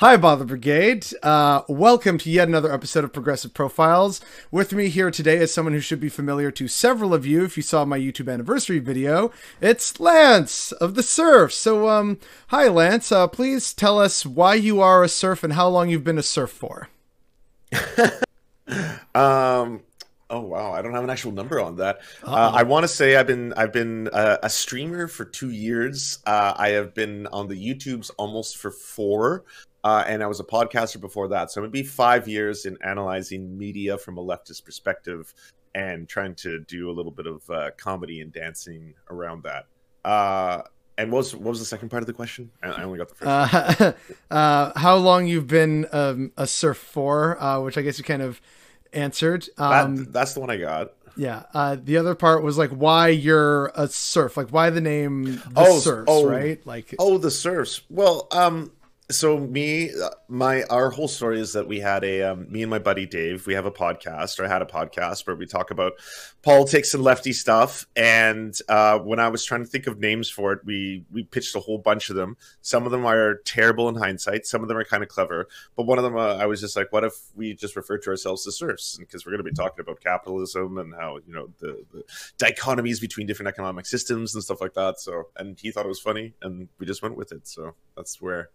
Hi, Bother Brigade. Uh, welcome to yet another episode of Progressive Profiles. With me here today is someone who should be familiar to several of you if you saw my YouTube anniversary video. It's Lance of the Serf. So, um, hi, Lance. Uh, please tell us why you are a serf and how long you've been a serf for. um, Oh wow, I don't have an actual number on that. Uh, I want to say I've been I've been uh, a streamer for two years. Uh, I have been on the YouTubes almost for four, uh, and I was a podcaster before that. So maybe five years in analyzing media from a leftist perspective and trying to do a little bit of uh, comedy and dancing around that. Uh, and what was what was the second part of the question? I, only got the first. how long you've been um, a serf for? which I guess you kind of answered. Um, that, that's the one I got. Yeah. Uh, the other part was like why you're a serf, like why the name the oh, serfs, oh, right? Like oh, the serfs. Well, um, so me uh, my our whole story is that we had a um, me and my buddy dave we have a podcast or i had a podcast where we talk about politics and lefty stuff. And uh, when i was trying to think of names for it we we pitched a whole bunch of them. Some of them are terrible in hindsight. Some of them are kind of clever. But one of them uh, i was just like what if we just refer to ourselves as serfs? Because we're going to be talking about capitalism and how you know the, the dichotomies between different economic systems and stuff like that. So and he thought it was funny and we just went with it. So that's where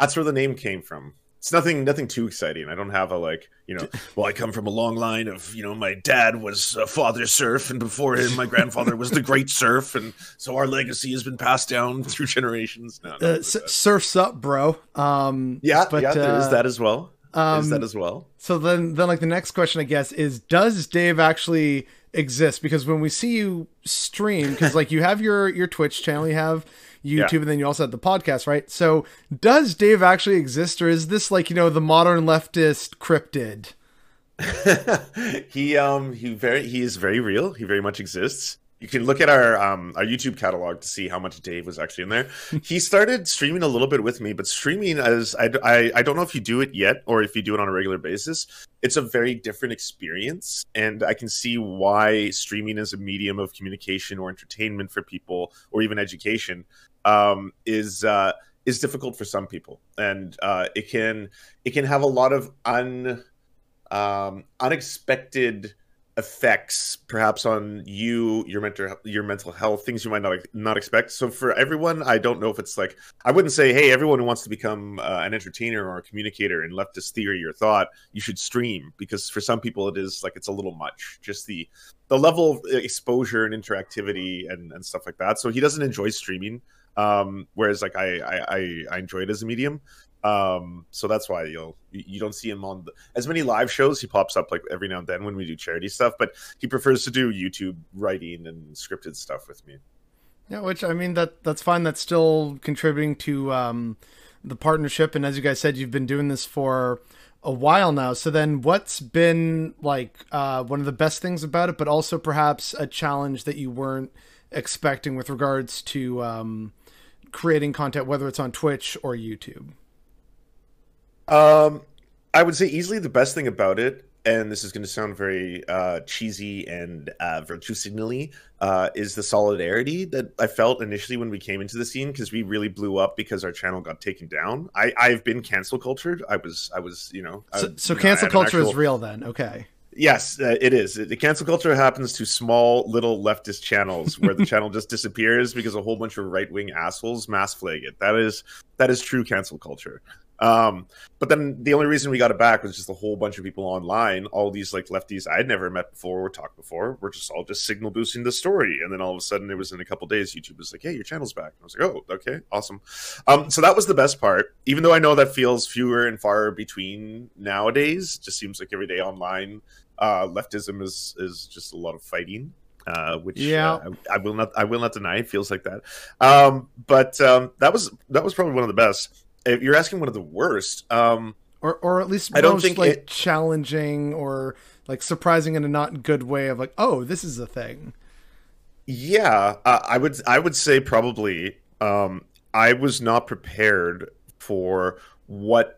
that's where the name came from. It's nothing nothing too exciting. I don't have a like, you know, well I come from a long line of, you know, my dad was a father surf and before him my grandfather was the great surf and so our legacy has been passed down through generations. No, uh, surfs up, bro. Um Yeah, but, yeah, there uh, is that as well. Um, is that as well? So then then like the next question I guess is does Dave actually exist because when we see you stream because like you have your your Twitch channel, you have YouTube, yeah. and then you also have the podcast, right? So, does Dave actually exist, or is this like you know the modern leftist cryptid? he um he very he is very real. He very much exists you can look at our um, our YouTube catalog to see how much Dave was actually in there. he started streaming a little bit with me, but streaming as I, I, I don't know if you do it yet or if you do it on a regular basis. It's a very different experience, and I can see why streaming as a medium of communication or entertainment for people, or even education, um, is uh, is difficult for some people, and uh, it can it can have a lot of un um, unexpected effects perhaps on you your mental your mental health things you might not not expect. So for everyone i don't know if it's like i wouldn't say hey everyone who wants to become uh, an entertainer or a communicator in leftist theory or thought you should stream. Because for some people it is like it's a little much. Just the the level of exposure and interactivity and, and stuff like that. So he doesn't enjoy streaming um whereas like i i i enjoy it as a medium um, so that's why you'll you don't see him on the, as many live shows. He pops up like every now and then when we do charity stuff, but he prefers to do YouTube writing and scripted stuff with me. Yeah, which I mean that that's fine. That's still contributing to um, the partnership. And as you guys said, you've been doing this for a while now. So then, what's been like uh, one of the best things about it, but also perhaps a challenge that you weren't expecting with regards to um, creating content, whether it's on Twitch or YouTube? Um, I would say easily the best thing about it, and this is going to sound very uh, cheesy and uh, virtue signally, uh, is the solidarity that I felt initially when we came into the scene because we really blew up because our channel got taken down. I I've been cancel cultured. I was I was you know. So, so cancel culture actual... is real then. Okay. Yes, uh, it is. The cancel culture happens to small little leftist channels where the channel just disappears because a whole bunch of right wing assholes mass flag it. That is that is true cancel culture. Um, but then the only reason we got it back was just a whole bunch of people online, all these like lefties I'd never met before or talked before, were just all just signal boosting the story. And then all of a sudden, it was in a couple days, YouTube was like, "Hey, your channel's back." And I was like, "Oh, okay, awesome." Um, so that was the best part. Even though I know that feels fewer and far between nowadays, just seems like every day online, uh, leftism is is just a lot of fighting. Uh, which yeah, uh, I, I, will not I will not deny. It feels like that, um, but um, that was that was probably one of the best if you're asking one of the worst, um, or or at least I don't think like it, challenging or like surprising in a not good way of like, oh, this is a thing. Yeah, uh, I would I would say probably um, I was not prepared for what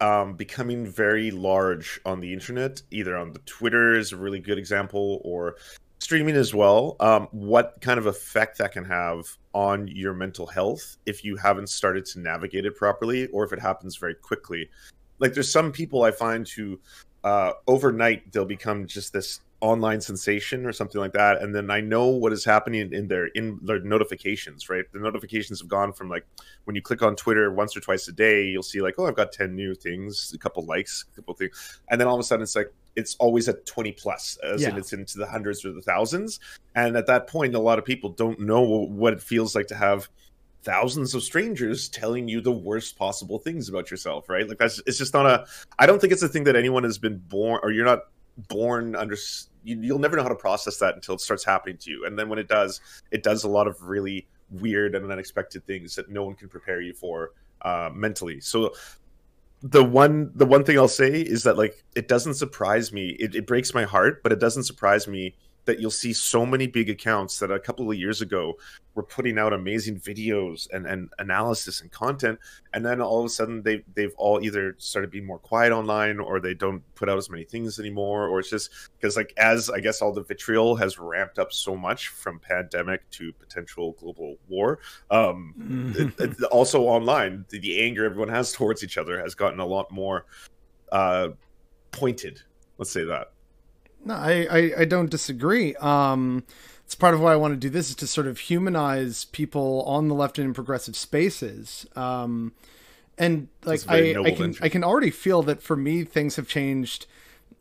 um, becoming very large on the internet, either on the Twitter is a really good example, or streaming as well. Um, what kind of effect that can have on your mental health if you haven't started to navigate it properly or if it happens very quickly. Like there's some people I find who uh, overnight they'll become just this online sensation or something like that. And then i know what is happening in their in their notifications right? The notifications have gone from like when you click on twitter once or twice a day you'll see like oh i've got 10 new things a couple likes a couple things and then all of a sudden it's like it's always at 20 plus as yeah. in it's into the hundreds or the thousands. And at that point a lot of people don't know what it feels like to have thousands of strangers telling you the worst possible things about yourself right? Like that's it's just not a i don't think it's a thing that anyone has been born or you're not born under you, will never know how to process that until it starts happening to you. And then when it does it does a lot of really weird and unexpected things that no one can prepare you for uh, mentally. So the one the one thing i'll say is that like it doesn't surprise me. It, it breaks my heart but it doesn't surprise me that you'll see so many big accounts that a couple of years ago were putting out amazing videos and, and analysis and content. And then all of a sudden they they've all either started being more quiet online or they don't put out as many things anymore. Or it's just because like as i guess all the vitriol has ramped up so much from pandemic to potential global war um mm-hmm. it, it, also online the, the anger everyone has towards each other has gotten a lot more uh pointed. Let's say that no, I, I, I don't disagree. Um, it's part of why I want to do this is to sort of humanize people on the left and in progressive spaces. Um, and like I, I can I can already feel that for me things have changed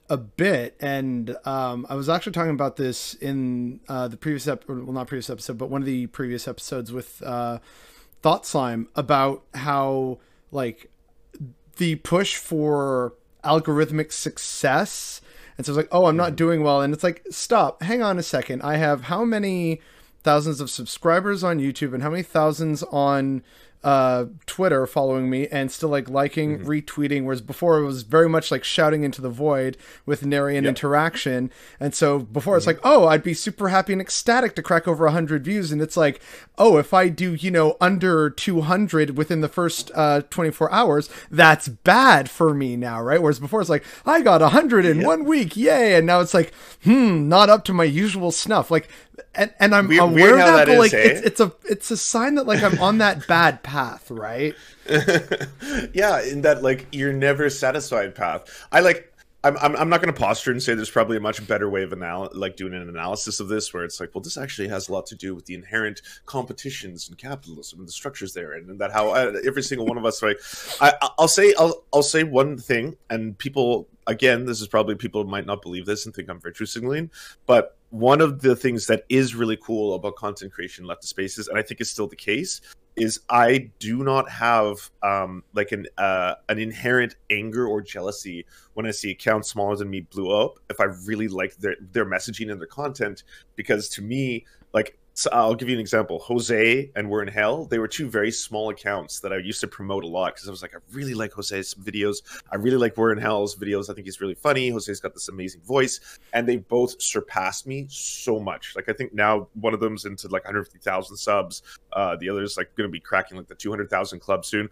a bit. And um, I was actually talking about this in uh, the previous episode, well, not previous episode, but one of the previous episodes with uh, Thought Slime about how like the push for algorithmic success and so it's like, oh, I'm not doing well. And it's like, stop, hang on a second. I have how many thousands of subscribers on YouTube and how many thousands on uh, Twitter following me and still like liking, mm-hmm. retweeting, whereas before it was very much like shouting into the void with nary an yep. interaction. And so before mm-hmm. it's like, oh, I'd be super happy and ecstatic to crack over 100 views. And it's like, oh, if I do, you know, under 200 within the first uh, 24 hours, that's bad for me now, right? Whereas before it's like, I got 100 in yep. one week, yay. And now it's like, hmm, not up to my usual snuff. Like and and I'm weird, aware weird of that, that but is, like eh? it's, it's a it's a sign that like I'm on that bad path, right? yeah, in that like you're never satisfied path. I like I'm, I'm, I'm not going to posture and say there's probably a much better way of anal- like doing an analysis of this where it's like well this actually has a lot to do with the inherent competitions and capitalism and the structures there and, and that how uh, every single one of us like I, I'll say I'll, I'll say one thing and people again this is probably people might not believe this and think I'm virtue signaling but one of the things that is really cool about content creation left spaces and i think is still the case is i do not have um, like an uh, an inherent anger or jealousy when i see accounts smaller than me blew up if i really like their their messaging and their content because to me like so I'll give you an example. Jose and We're in Hell, they were two very small accounts that I used to promote a lot because I was like, I really like Jose's videos. I really like We're in Hell's videos. I think he's really funny. Jose's got this amazing voice. And they both surpassed me so much. Like, I think now one of them's into like 150,000 subs. Uh, the other's like going to be cracking like the 200,000 club soon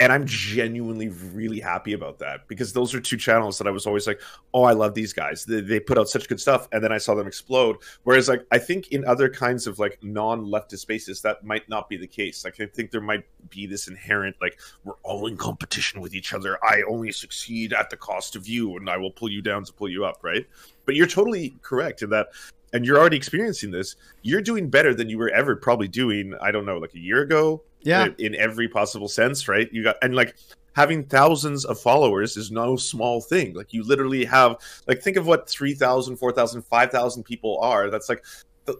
and I'm genuinely really happy about that because those are two channels that I was always like, oh, I love these guys. They, they, put out such good stuff, and then I saw them explode. Whereas, like, I think in other kinds of like non-leftist spaces, that might not be the case. Like, I think there might be this inherent like we're all in competition with each other. I only succeed at the cost of you, and I will pull you down to pull you up, right? But you're totally correct in that and you're already experiencing this, you're doing better than you were ever probably doing, I don't know, like a year ago. Yeah. In every possible sense, right? You got, and like having thousands of followers is no small thing. Like you literally have, like, think of what 3,000, 4,000, 5,000 people are. That's like,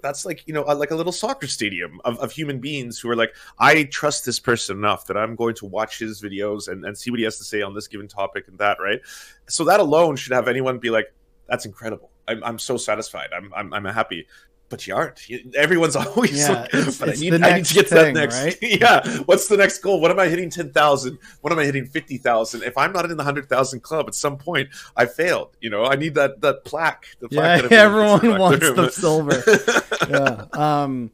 that's like you know like a little soccer stadium of, of human beings who are like i trust this person enough that i'm going to watch his videos and, and see what he has to say on this given topic and that right so that alone should have anyone be like that's incredible I'm, I'm so satisfied. I'm, I'm, I'm happy. But you aren't. Everyone's always yeah, like, it's, but it's I, need, I need to get to that next. Right? yeah. What's the next goal? What am I hitting 10,000? What am I hitting 50,000? If I'm not in the 100,000 club at some point, I failed. You know, I need that, that plaque. The plaque yeah, everyone wants the silver. yeah. Um,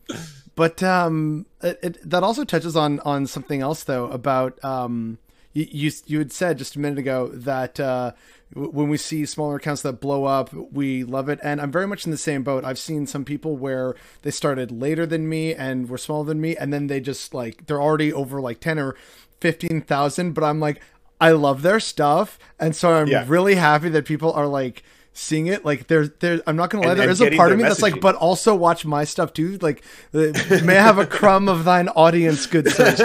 but um, it, it, that also touches on on something else though about um, you, you you had said just a minute ago that uh, when we see smaller accounts that blow up, we love it. And I'm very much in the same boat. I've seen some people where they started later than me and were smaller than me, and then they just like they're already over like ten or fifteen thousand. But I'm like, I love their stuff, and so I'm yeah. really happy that people are like seeing it. Like there's there I'm not gonna lie, and, there is a part of me that's like, but also watch my stuff too. Like may have a crumb of thine audience, good sirs.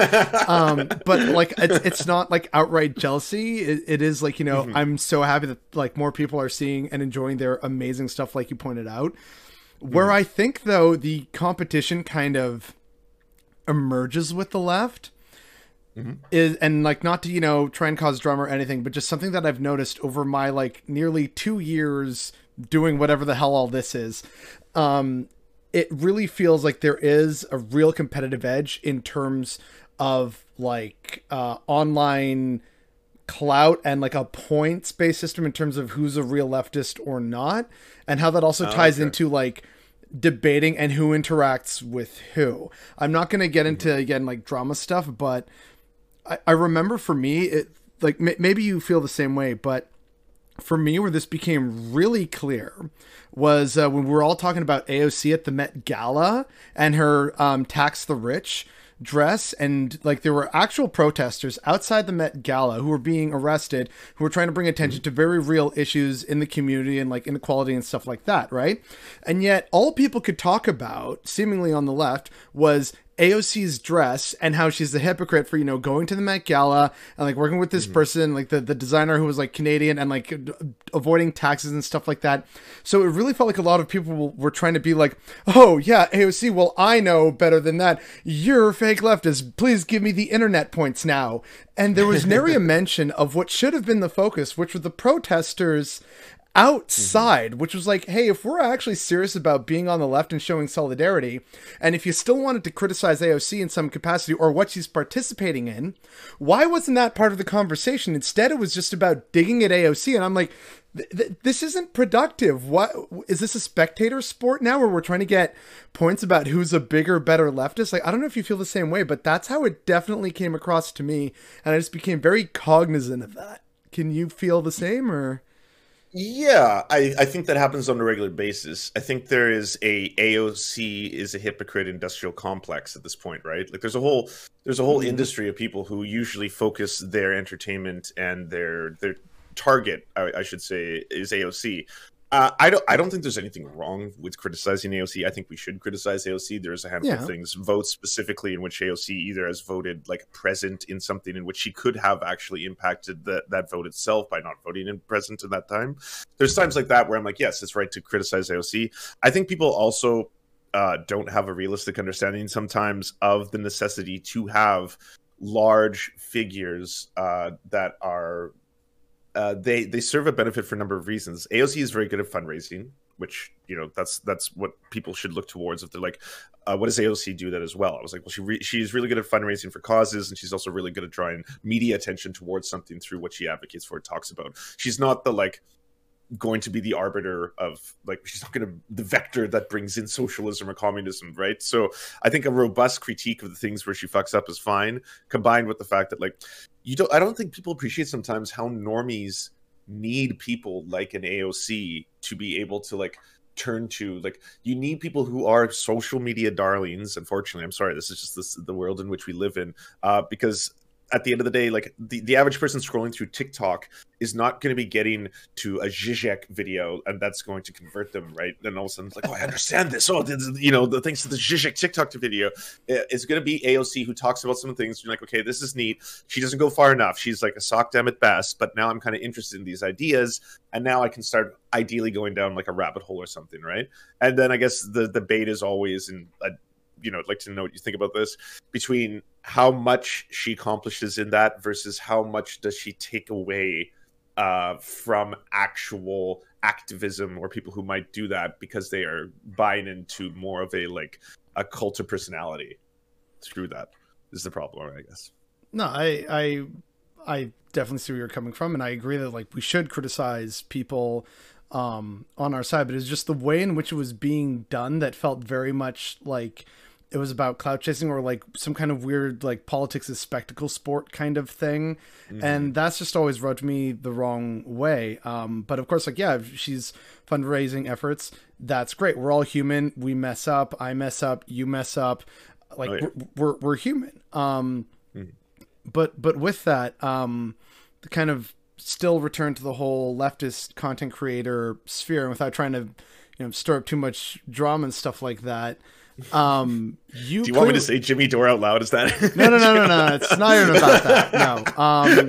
Um, but like it's, it's not like outright jealousy. It, it is like you know mm-hmm. I'm so happy that like more people are seeing and enjoying their amazing stuff, like you pointed out. Where mm-hmm. I think though the competition kind of emerges with the left mm-hmm. is and like not to you know try and cause drama or anything but just something that i've noticed over my like nearly two years doing whatever the hell all this is um it really feels like there is a real competitive edge in terms of like uh online clout and like a points based system in terms of who's a real leftist or not and how that also oh, ties okay. into like debating and who interacts with who. I'm not going to get into mm-hmm. again like drama stuff, but I, I remember for me, it like m- maybe you feel the same way, but for me, where this became really clear was uh, when we were all talking about AOC at the Met Gala and her um, tax the rich dress and like there were actual protesters outside the Met Gala who were being arrested who were trying to bring attention to very real issues in the community and like inequality and stuff like that, right? And yet all people could talk about seemingly on the left was AOC's dress and how she's a hypocrite for you know going to the Met Gala and like working with this mm-hmm. person like the the designer who was like Canadian and like avoiding taxes and stuff like that. So it really felt like a lot of people were trying to be like, "Oh, yeah, AOC, well I know better than that. You're fake leftist. Please give me the internet points now." And there was nary a mention of what should have been the focus, which were the protesters outside, mm-hmm. which was like, hey, if we're actually serious about being on the left and showing solidarity, and if you still wanted to criticize AOC in some capacity or what she's participating in, why wasn't that part of the conversation? Instead, it was just about digging at AOC, and I'm like, this isn't productive. What is this a spectator sport now where we're trying to get points about who's a bigger, better leftist? Like, I don't know if you feel the same way, but that's how it definitely came across to me, and I just became very cognizant of that. Can you feel the same, or? Yeah, I, I think that happens on a regular basis. I think there is a AOC is a hypocrite industrial complex at this point, right? Like there's a whole there's a whole mm-hmm. industry of people who usually focus their entertainment and their their target, I, I should say, is AOC uh, I don't. I don't think there's anything wrong with criticizing AOC. I think we should criticize AOC. There's a handful yeah. of things. Votes specifically in which AOC either has voted like present in something in which she could have actually impacted that that vote itself by not voting in present in that time. There's times like that where I'm like, yes, it's right to criticize AOC. I think people also uh, don't have a realistic understanding sometimes of the necessity to have large figures uh, that are uh, they they serve a benefit for a number of reasons. AOC is very good at fundraising, which you know that's that's what people should look towards. If they're like, uh, what does AOC do that as well? I was like, well, she re- she's really good at fundraising for causes, and she's also really good at drawing media attention towards something through what she advocates for, talks about. She's not the like going to be the arbiter of like she's not going to the vector that brings in socialism or communism right? So i think a robust critique of the things where she fucks up is fine combined with the fact that like you don't i don't think people appreciate sometimes how normies need people like an aoc to be able to like turn to like you need people who are social media darlings unfortunately i'm sorry this is just this, the world in which we live in uh, because at the end of the day, like the, the average person scrolling through TikTok is not going to be getting to a Zizek video and that's going to convert them, right? Then all of a sudden it's like, oh, I understand this. Oh, this, you know, the thanks to the Zizek TikTok to video, it's going to be AOC who talks about some things. You're like, okay, this is neat. She doesn't go far enough. She's like a sock dem at best, but now I'm kind of interested in these ideas, and now I can start ideally going down like a rabbit hole or something, right? And then I guess the debate is always in a you know, I'd like to know what you think about this between how much she accomplishes in that versus how much does she take away uh, from actual activism or people who might do that because they are buying into more of a like a cult of personality. Screw that is the problem, I guess. No, I I I definitely see where you're coming from, and I agree that like we should criticize people um, on our side, but it's just the way in which it was being done that felt very much like it was about cloud chasing or like some kind of weird like politics is spectacle sport kind of thing. Mm-hmm. and that's just always rubbed me the wrong way. Um, but of course like yeah she's fundraising efforts that's great. We're all human. We mess up. I mess up. You mess up. Like oh, yeah. we're, we're, we're human. Um, mm-hmm. but but with that um the kind of still return to the whole leftist content creator sphere and without trying to you know stir up too much drama and stuff like that um, you do you want me to say Jimmy Dore out loud? Is that no, no, no, no, no? It's not even about that. No, um,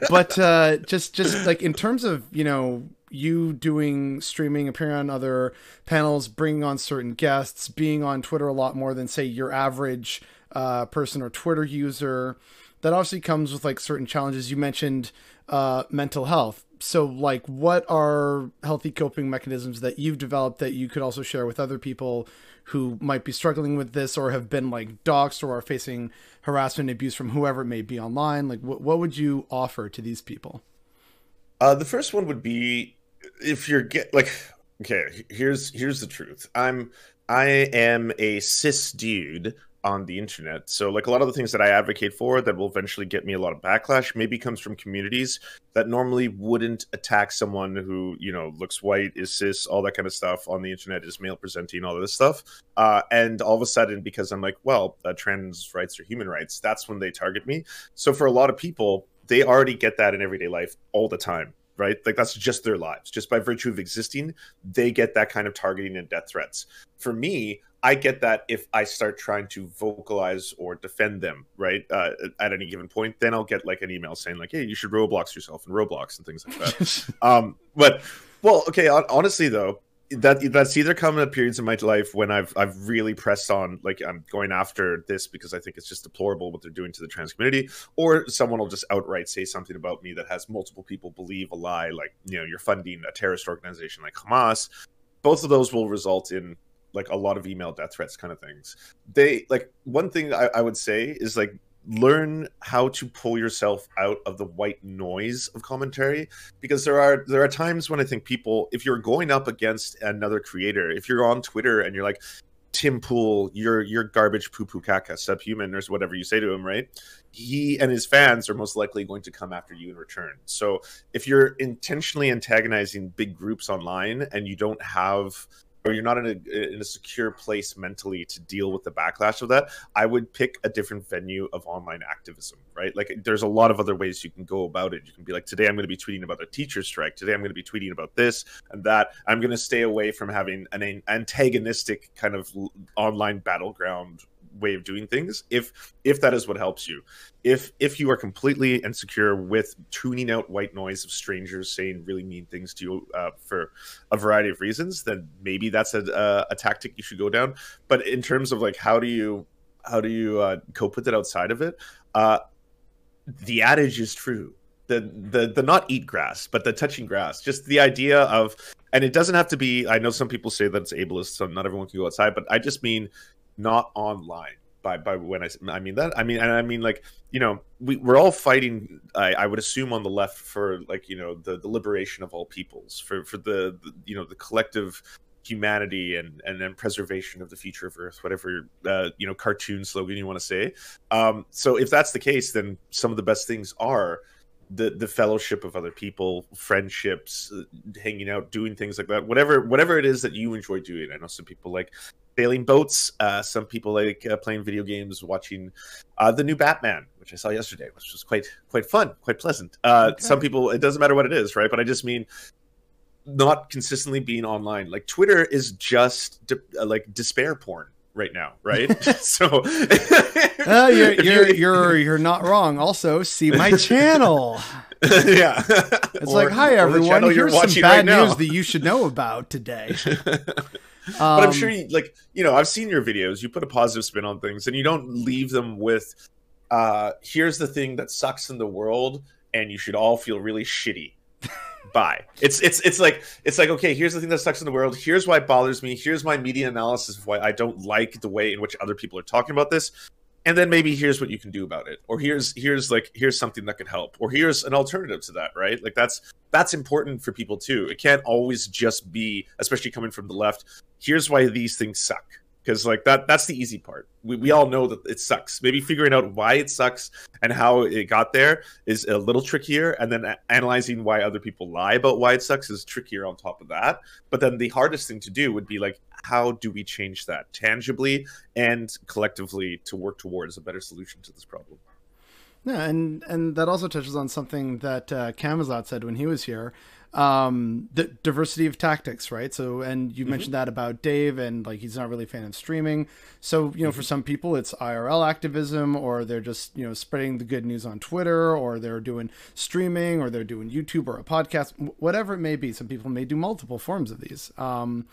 but uh, just just like in terms of you know you doing streaming, appearing on other panels, bringing on certain guests, being on Twitter a lot more than say your average uh, person or Twitter user. That obviously comes with like certain challenges. You mentioned uh, mental health. So, like, what are healthy coping mechanisms that you've developed that you could also share with other people who might be struggling with this or have been like doxxed or are facing harassment and abuse from whoever it may be online? Like, what, what would you offer to these people? Uh, the first one would be if you're get like okay here's here's the truth i'm i am a cis dude on the internet. So like a lot of the things that I advocate for that will eventually get me a lot of backlash maybe comes from communities that normally wouldn't attack someone who, you know, looks white, is cis, all that kind of stuff on the internet, is male presenting, all this stuff. Uh, and all of a sudden, because I'm like, well, uh, trans rights are human rights, that's when they target me. So for a lot of people, they already get that in everyday life all the time right? Like that's just their lives. Just by virtue of existing, they get that kind of targeting and death threats. For me, I get that if I start trying to vocalize or defend them, right, uh, at any given point, then I'll get like an email saying like, "Hey, you should Roblox yourself in Roblox and things like that." um, but well, okay, honestly though, that that's either come at periods in my life when I've I've really pressed on, like I'm going after this because I think it's just deplorable what they're doing to the trans community, or someone will just outright say something about me that has multiple people believe a lie, like you know you're funding a terrorist organization like Hamas. Both of those will result in like a lot of email death threats kind of things. They like one thing I, I, would say is like learn how to pull yourself out of the white noise of commentary because there are there are times when i think people if you're going up against another creator if you're on twitter and you're like tim pool you're you're garbage poo poo caca subhuman or whatever you say to him right? He and his fans are most likely going to come after you in return. So if you're intentionally antagonizing big groups online and you don't have or you're not in a in a secure place mentally to deal with the backlash of that, I would pick a different venue of online activism, right? Like there's a lot of other ways you can go about it. You can be like, today I'm going to be tweeting about a teacher strike. Today I'm going to be tweeting about this and that. I'm going to stay away from having an antagonistic kind of online battleground way of doing things if if that is what helps you. If if you are completely insecure with tuning out white noise of strangers saying really mean things to you uh, for a variety of reasons then maybe that's a, a, a, tactic you should go down. But in terms of like how do you how do you uh, cope with it outside of it uh, the adage is true. The the the not eat grass but the touching grass. Just the idea of and it doesn't have to be i know some people say that it's ableist so not everyone can go outside but i just mean not online by by when I I mean that I mean and I mean like you know we we're all fighting I, I would assume on the left for like you know the the liberation of all peoples for for the, the you know the collective humanity and and then preservation of the future of Earth whatever uh, you know cartoon slogan you want to say. Um, so if that's the case then some of the best things are the the fellowship of other people friendships uh, hanging out doing things like that whatever whatever it is that you enjoy doing i know some people like sailing boats. Uh, some people like uh, playing video games, watching uh, the new Batman, which I saw yesterday, which was quite quite fun, quite pleasant. Uh, okay. Some people, it doesn't matter what it is, right? But I just mean not consistently being online. Like Twitter is just de- uh, like despair porn right now, right? so uh, you're, you're you're you're not wrong. Also, see my channel. yeah, it's or, like, hi everyone. Here's some bad right news that you should know about today but I'm sure, um, you, like you know, I've seen your videos. You put a positive spin on things, and you don't leave them with, uh, "Here's the thing that sucks in the world, and you should all feel really shitty." Bye. It's it's it's like it's like okay. Here's the thing that sucks in the world. Here's why it bothers me. Here's my media analysis of why I don't like the way in which other people are talking about this and then maybe here's what you can do about it or here's here's like here's something that could help or here's an alternative to that right like that's that's important for people too it can't always just be especially coming from the left here's why these things suck because like that that's the easy part. We, we all know that it sucks. Maybe figuring out why it sucks and how it got there is a little trickier and then analyzing why other people lie about why it sucks is trickier on top of that. But then the hardest thing to do would be like how do we change that tangibly and collectively to work towards a better solution to this problem? Yeah and and that also touches on something that uh, Camazot said when he was here um the diversity of tactics right so and you mm-hmm. mentioned that about dave and like he's not really a fan of streaming so you know mm-hmm. for some people it's irl activism or they're just you know spreading the good news on twitter or they're doing streaming or they're doing youtube or a podcast whatever it may be some people may do multiple forms of these um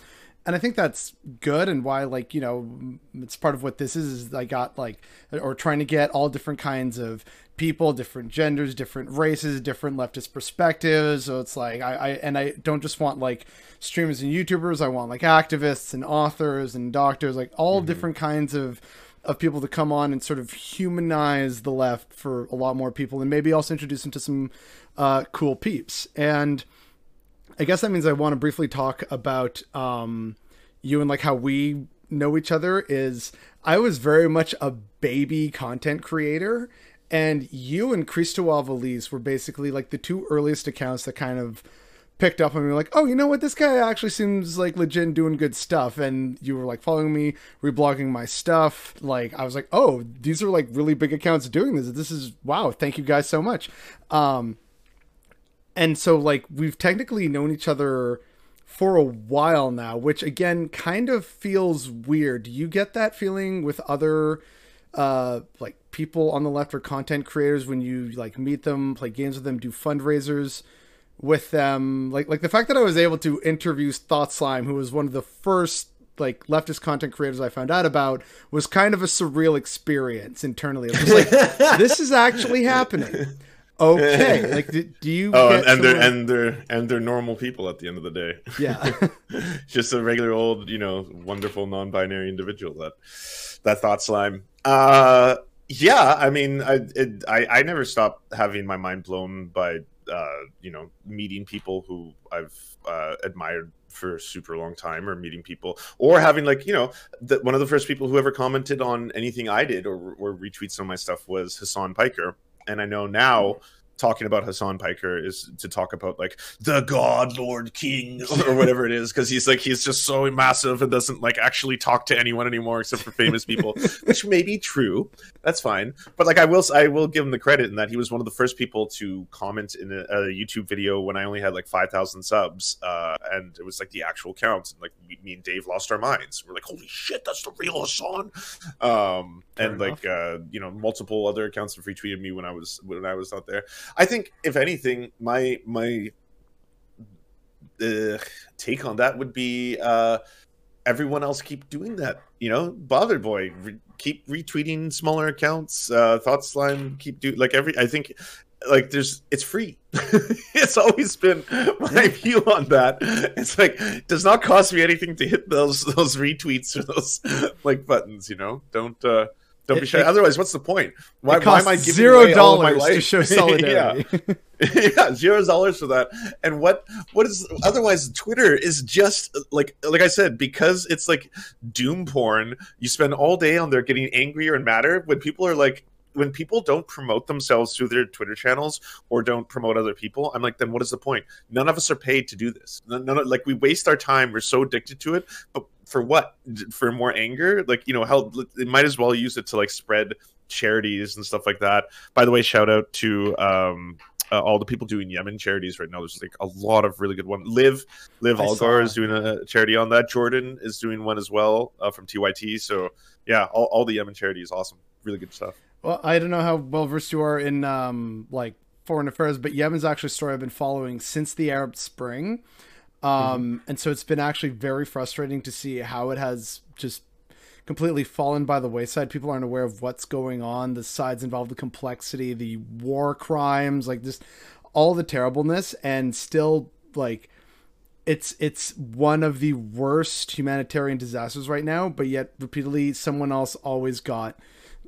and I think that's good and why like you know it's part of what this is is I got like or trying to get all different kinds of people different genders different races different leftist perspectives. So it's like I, I and I don't just want like streamers and YouTubers. I want like activists and authors and doctors like all mm-hmm. different kinds of of people to come on and sort of humanize the left for a lot more people and maybe also introduce them to some uh, cool peeps. And I guess that means I want to briefly talk about um, you and like how we know each other. Is I was very much a baby content creator, and you and Christophe Valise were basically like the two earliest accounts that kind of picked up on me like, oh, you know what? This guy actually seems like legit doing good stuff. And you were like following me, reblogging my stuff. Like, I was like, oh, these are like really big accounts doing this. This is wow. Thank you guys so much. Um, and so like we've technically known each other for a while now, which again kind of feels weird. Do you get that feeling with other uh like people on the left or content creators when you like meet them, play games with them, do fundraisers with them? Like like the fact that I was able to interview Thought Slime, who was one of the first like leftist content creators I found out about was kind of a surreal experience internally. It was like this is actually happening okay like do, do you oh and, and they're and they're and they're normal people at the end of the day. Yeah. Just a regular old you know wonderful non-binary individual that that thought slime. Uh yeah i mean i it, i i never stop having my mind blown by uh you know meeting people who i've uh admired for a super long time or meeting people or having like you know the, one of the first people who ever commented on anything i did or, or retweet some of my stuff was hasan piker and I know now talking about Hasan Piker is to talk about like the God Lord King or whatever it is because he's like he's just so massive and doesn't like actually talk to anyone anymore except for famous people, which may be true. That's fine, but like I will I will give him the credit in that he was one of the first people to comment in a, a YouTube video when I only had like five thousand subs, uh, and it was like the actual count. And like me and Dave lost our minds. We're like, holy shit, that's the real Hasan. Um, and enough. like uh, you know, multiple other accounts have retweeted me when I was when I was not there. I think if anything, my my uh, take on that would be uh, everyone else keep doing that. You know, Bothered Boy re- keep retweeting smaller accounts. Uh, Thought Slime keep do like every. I think like there's it's free. it's always been my view on that. It's like it does not cost me anything to hit those those retweets or those like buttons. You know, don't. uh don't be shy. It, Otherwise, what's the point? Why, why am I giving zero dollars to show solidarity? yeah. yeah, zero dollars for that. And what what is otherwise? Twitter is just like like I said because it's like doom porn. You spend all day on there getting angrier and madder when people are like when people don't promote themselves through their Twitter channels or don't promote other people, I'm like, then what is the point? None of us are paid to do this. None, of, like we waste our time. We're so addicted to it, but for what? For more anger? Like you know, how it might as well use it to like spread charities and stuff like that. By the way, shout out to um, uh, all the people doing Yemen charities right now. There's like a lot of really good ones. Live, Live Algar is doing a charity on that. Jordan is doing one as well uh, from TYT. So yeah, all, all the Yemen charity is awesome. Really good stuff. Well, I don't know how well versed you are in um, like foreign affairs, but Yemen's actually a story I've been following since the Arab Spring. Um, mm-hmm. And so it's been actually very frustrating to see how it has just completely fallen by the wayside. People aren't aware of what's going on, the sides involved, the complexity, the war crimes, like just all the terribleness, and still like it's it's one of the worst humanitarian disasters right now. But yet repeatedly, someone else always got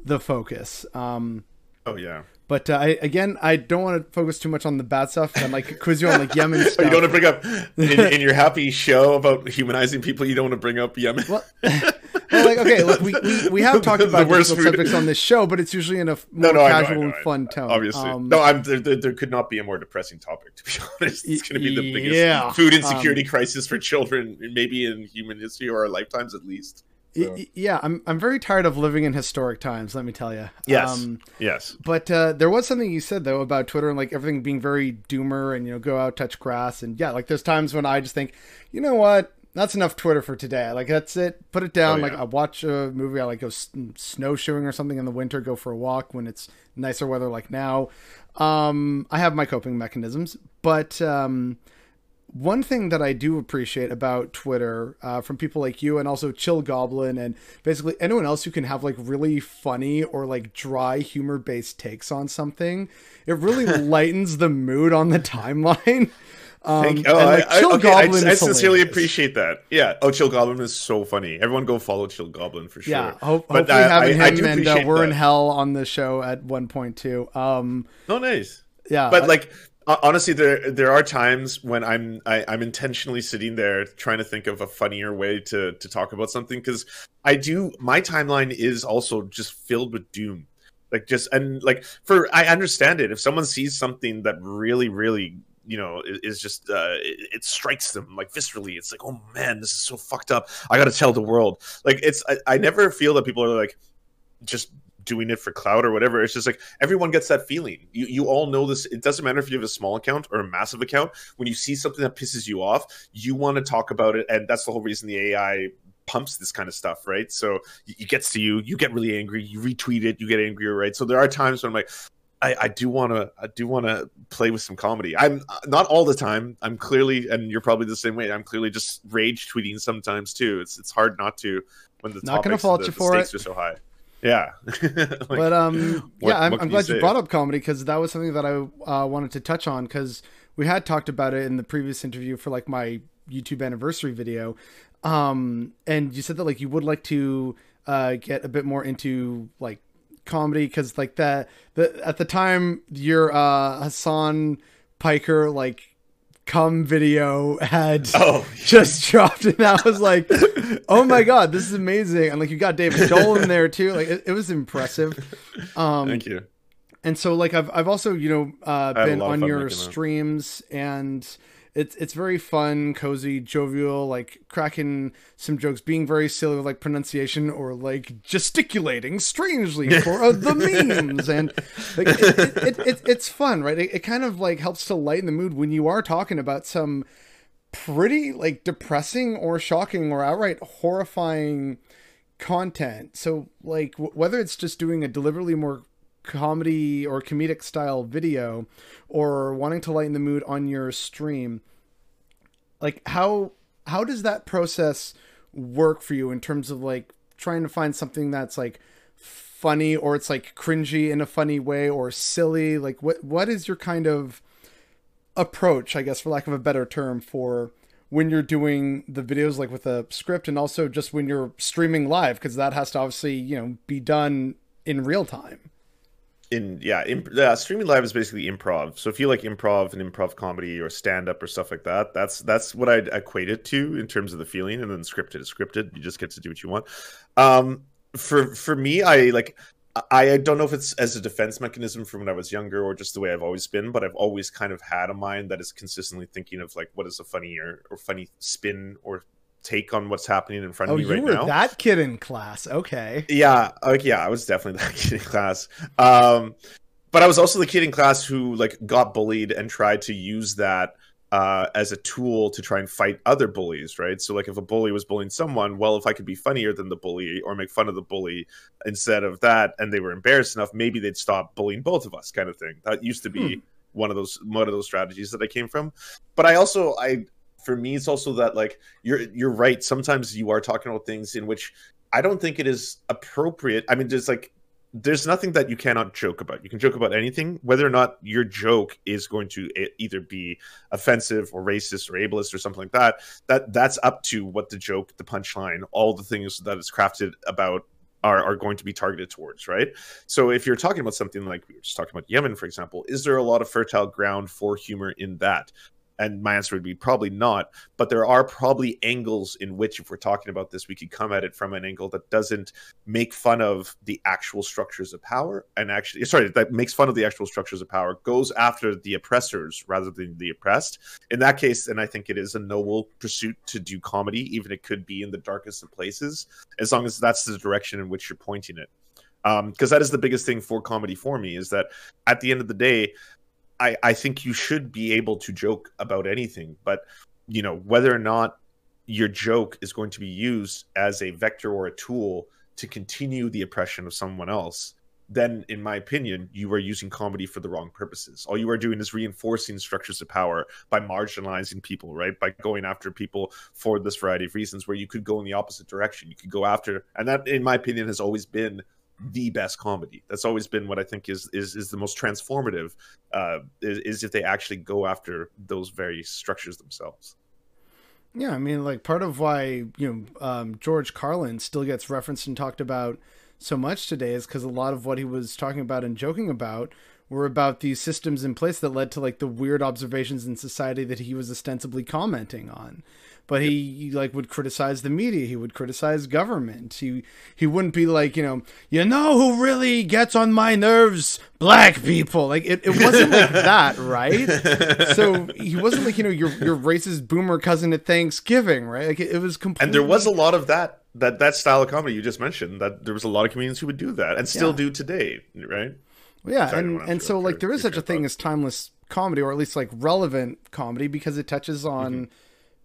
the focus. Um, oh yeah. But uh, I, again, I don't want to focus too much on the bad stuff and like quiz you on like Yemen stuff. you don't want to bring up in, in, your happy show about humanizing people. You don't want to bring up Yemen. well, well, like okay, look, we, we, we have talked about difficult subjects on this show, but it's usually in a more no, no, casual know, know, and fun tone. Obviously, um, no, I'm there, there, there, could not be a more depressing topic. To be honest, it's going to be the biggest yeah, food insecurity um, crisis for children, maybe in human history or our lifetimes at least. So. Yeah, I'm I'm very tired of living in historic times. Let me tell you. Yes. Um, yes. But uh, there was something you said though about Twitter and like everything being very doomer and you know go out touch grass and yeah, like there's times when I just think, you know what, that's enough Twitter for today. Like that's it. Put it down. Oh, yeah. Like I watch a movie. I like go snowshoeing or something in the winter. Go for a walk when it's nicer weather like now. Um, I have my coping mechanisms, but um, one thing that I do appreciate about Twitter uh, from people like you and also Chill Goblin and basically anyone else who can have like really funny or like dry humor based takes on something, it really lightens the mood on the timeline. Um, oh, like, I, Chill okay, Goblin I, I sincerely appreciate that. Yeah. Oh, Chill Goblin is so funny. Everyone go follow Chill Goblin for sure. Yeah. Ho- but hopefully having him and uh, we're that. in hell on the show at one point too. Um, oh, nice. Yeah. But like honestly there there are times when i'm I, am i am intentionally sitting there trying to think of a funnier way to to talk about something because i do my timeline is also just filled with doom. Like just and like for i understand it. If someone sees something that really really you know is, is just uh it, it, strikes them like viscerally. It's like oh man this is so fucked up. I gotta tell the world. Like it's I, I never feel that people are like just doing it for cloud or whatever. It's just like everyone gets that feeling. You you all know this. It doesn't matter if you have a small account or a massive account. When you see something that pisses you off, you want to talk about it, and that's the whole reason the AI pumps this kind of stuff, right? So it gets to you, you get really angry, you retweet it, you get angrier, right? So there are times when I'm like, I, I do want to I do want to play with some comedy. I'm uh, not all the time. I'm clearly, and you're probably the same way. I'm clearly just rage tweeting sometimes too. It's it's hard not to when the not gonna fault the, you the for stakes it. are so high. Yeah. like, but um, what, yeah, I'm, I'm glad you, you, brought up comedy because that was something that I uh, wanted to touch on because we had talked about it in the previous interview for like my YouTube anniversary video. Um, and you said that like you would like to uh, get a bit more into like comedy because like that the at the time your uh, Hasan Piker like cum video had oh. just dropped and I was like oh my god this is amazing. And like you got David Joel in there too. Like it, it was impressive. Um thank you. and so like I've, I've also you know uh, been on your streams and it's it's very fun, cozy, jovial, like cracking some jokes, being very silly with like pronunciation or like gesticulating strangely for uh, the memes, and like it, it, it, it's fun, right? It, kind of like helps to lighten the mood when you are talking about some pretty like depressing or shocking or outright horrifying content. So like w- whether it's just doing a deliberately more comedy or comedic style video or wanting to lighten the mood on your stream like how how does that process work for you in terms of like trying to find something that's like funny or it's like cringy in a funny way or silly? Like what what is your kind of approach i guess for lack of a better term for when you're doing the videos like with a script and also just when you're streaming live? Because that has to obviously you know be done in real time in yeah, imp- uh, streaming live is basically improv. So if you like improv and improv comedy or stand up or stuff like that, that's that's what I'd equate it to in terms of the feeling. And then scripted is scripted. You just get to do what you want. Um, for for me, I like I don't know if it's as a defense mechanism from when I was younger or just the way I've always been, but I've always kind of had a mind that is consistently thinking of like what is a funny or, or funny spin or take on what's happening in front of oh, me right now. you were that kid in class. Okay. Yeah. Like, yeah, I was definitely that kid in class. Um, but I was also the kid in class who like got bullied and tried to use that uh, as a tool to try and fight other bullies, right? So, like, if a bully was bullying someone, well, if I could be funnier than the bully or make fun of the bully instead of that, and they were embarrassed enough, maybe they'd stop bullying both of us, kind of thing. That used to be hmm. one of those one of those strategies that I came from. But I also I for me it's also that like you're you're right sometimes you are talking about things in which i don't think it is appropriate i mean there's like there's nothing that you cannot joke about you can joke about anything whether or not your joke is going to eh, either be offensive or racist or ableist or something like that that that's up to what the joke the punchline all the things that is crafted about are, are going to be targeted towards, right? So if you're talking about something like we were just talking about Yemen, for example, is there a lot of fertile ground for humor in that? And my answer would be probably not. But there are probably angles in which, if we're talking about this, we could come at it from an angle that doesn't make fun of the actual structures of power and actually, sorry, that makes fun of the actual structures of power, goes after the oppressors rather than the oppressed. In that case, and I think it is a noble pursuit to do comedy, even it could be in the darkest of places, as long as that's the direction in which you're pointing it because um, that is the biggest thing for comedy for me is that at the end of the day I, I think you should be able to joke about anything, but you know whether or not your joke is going to be used as a vector or a tool to continue the oppression of someone else, then in my opinion, you are using comedy for the wrong purposes. All you are doing is reinforcing structures of power by marginalizing people, right? By going after people for this variety of reasons where you could go in the opposite direction. You could go after and that in my opinion has always been the best comedy. That's always been what I think is is is the most transformative. Uh, is, is if they actually go after those very structures themselves. Yeah, I mean, like part of why you know um, George Carlin still gets referenced and talked about so much today is because a lot of what he was talking about and joking about were about these systems in place that led to like the weird observations in society that he was ostensibly commenting on but he, he, like would criticize the media. He would criticize government. He he wouldn't be like you know you know who really gets on my nerves? Black people. Like it, it wasn't like that right? So he wasn't like you know your your racist boomer cousin at thanksgiving right? Like it, it was completely and there was a lot of that that that style of comedy you just mentioned that there was a lot of comedians who would do that and still yeah. do today right? Yeah Sorry, and and so like there is such a thing as timeless comedy or at least like relevant comedy because it touches on mm-hmm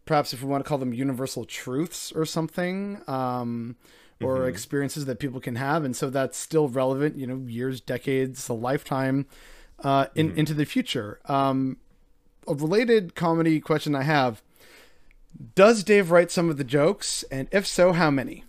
perhaps if we want to call them universal truths or something um, or mm-hmm. experiences that people can have and so that's still relevant you know years decades a lifetime uh, in, mm-hmm. into the future um, a related comedy question i have does dave write some of the jokes and if so how many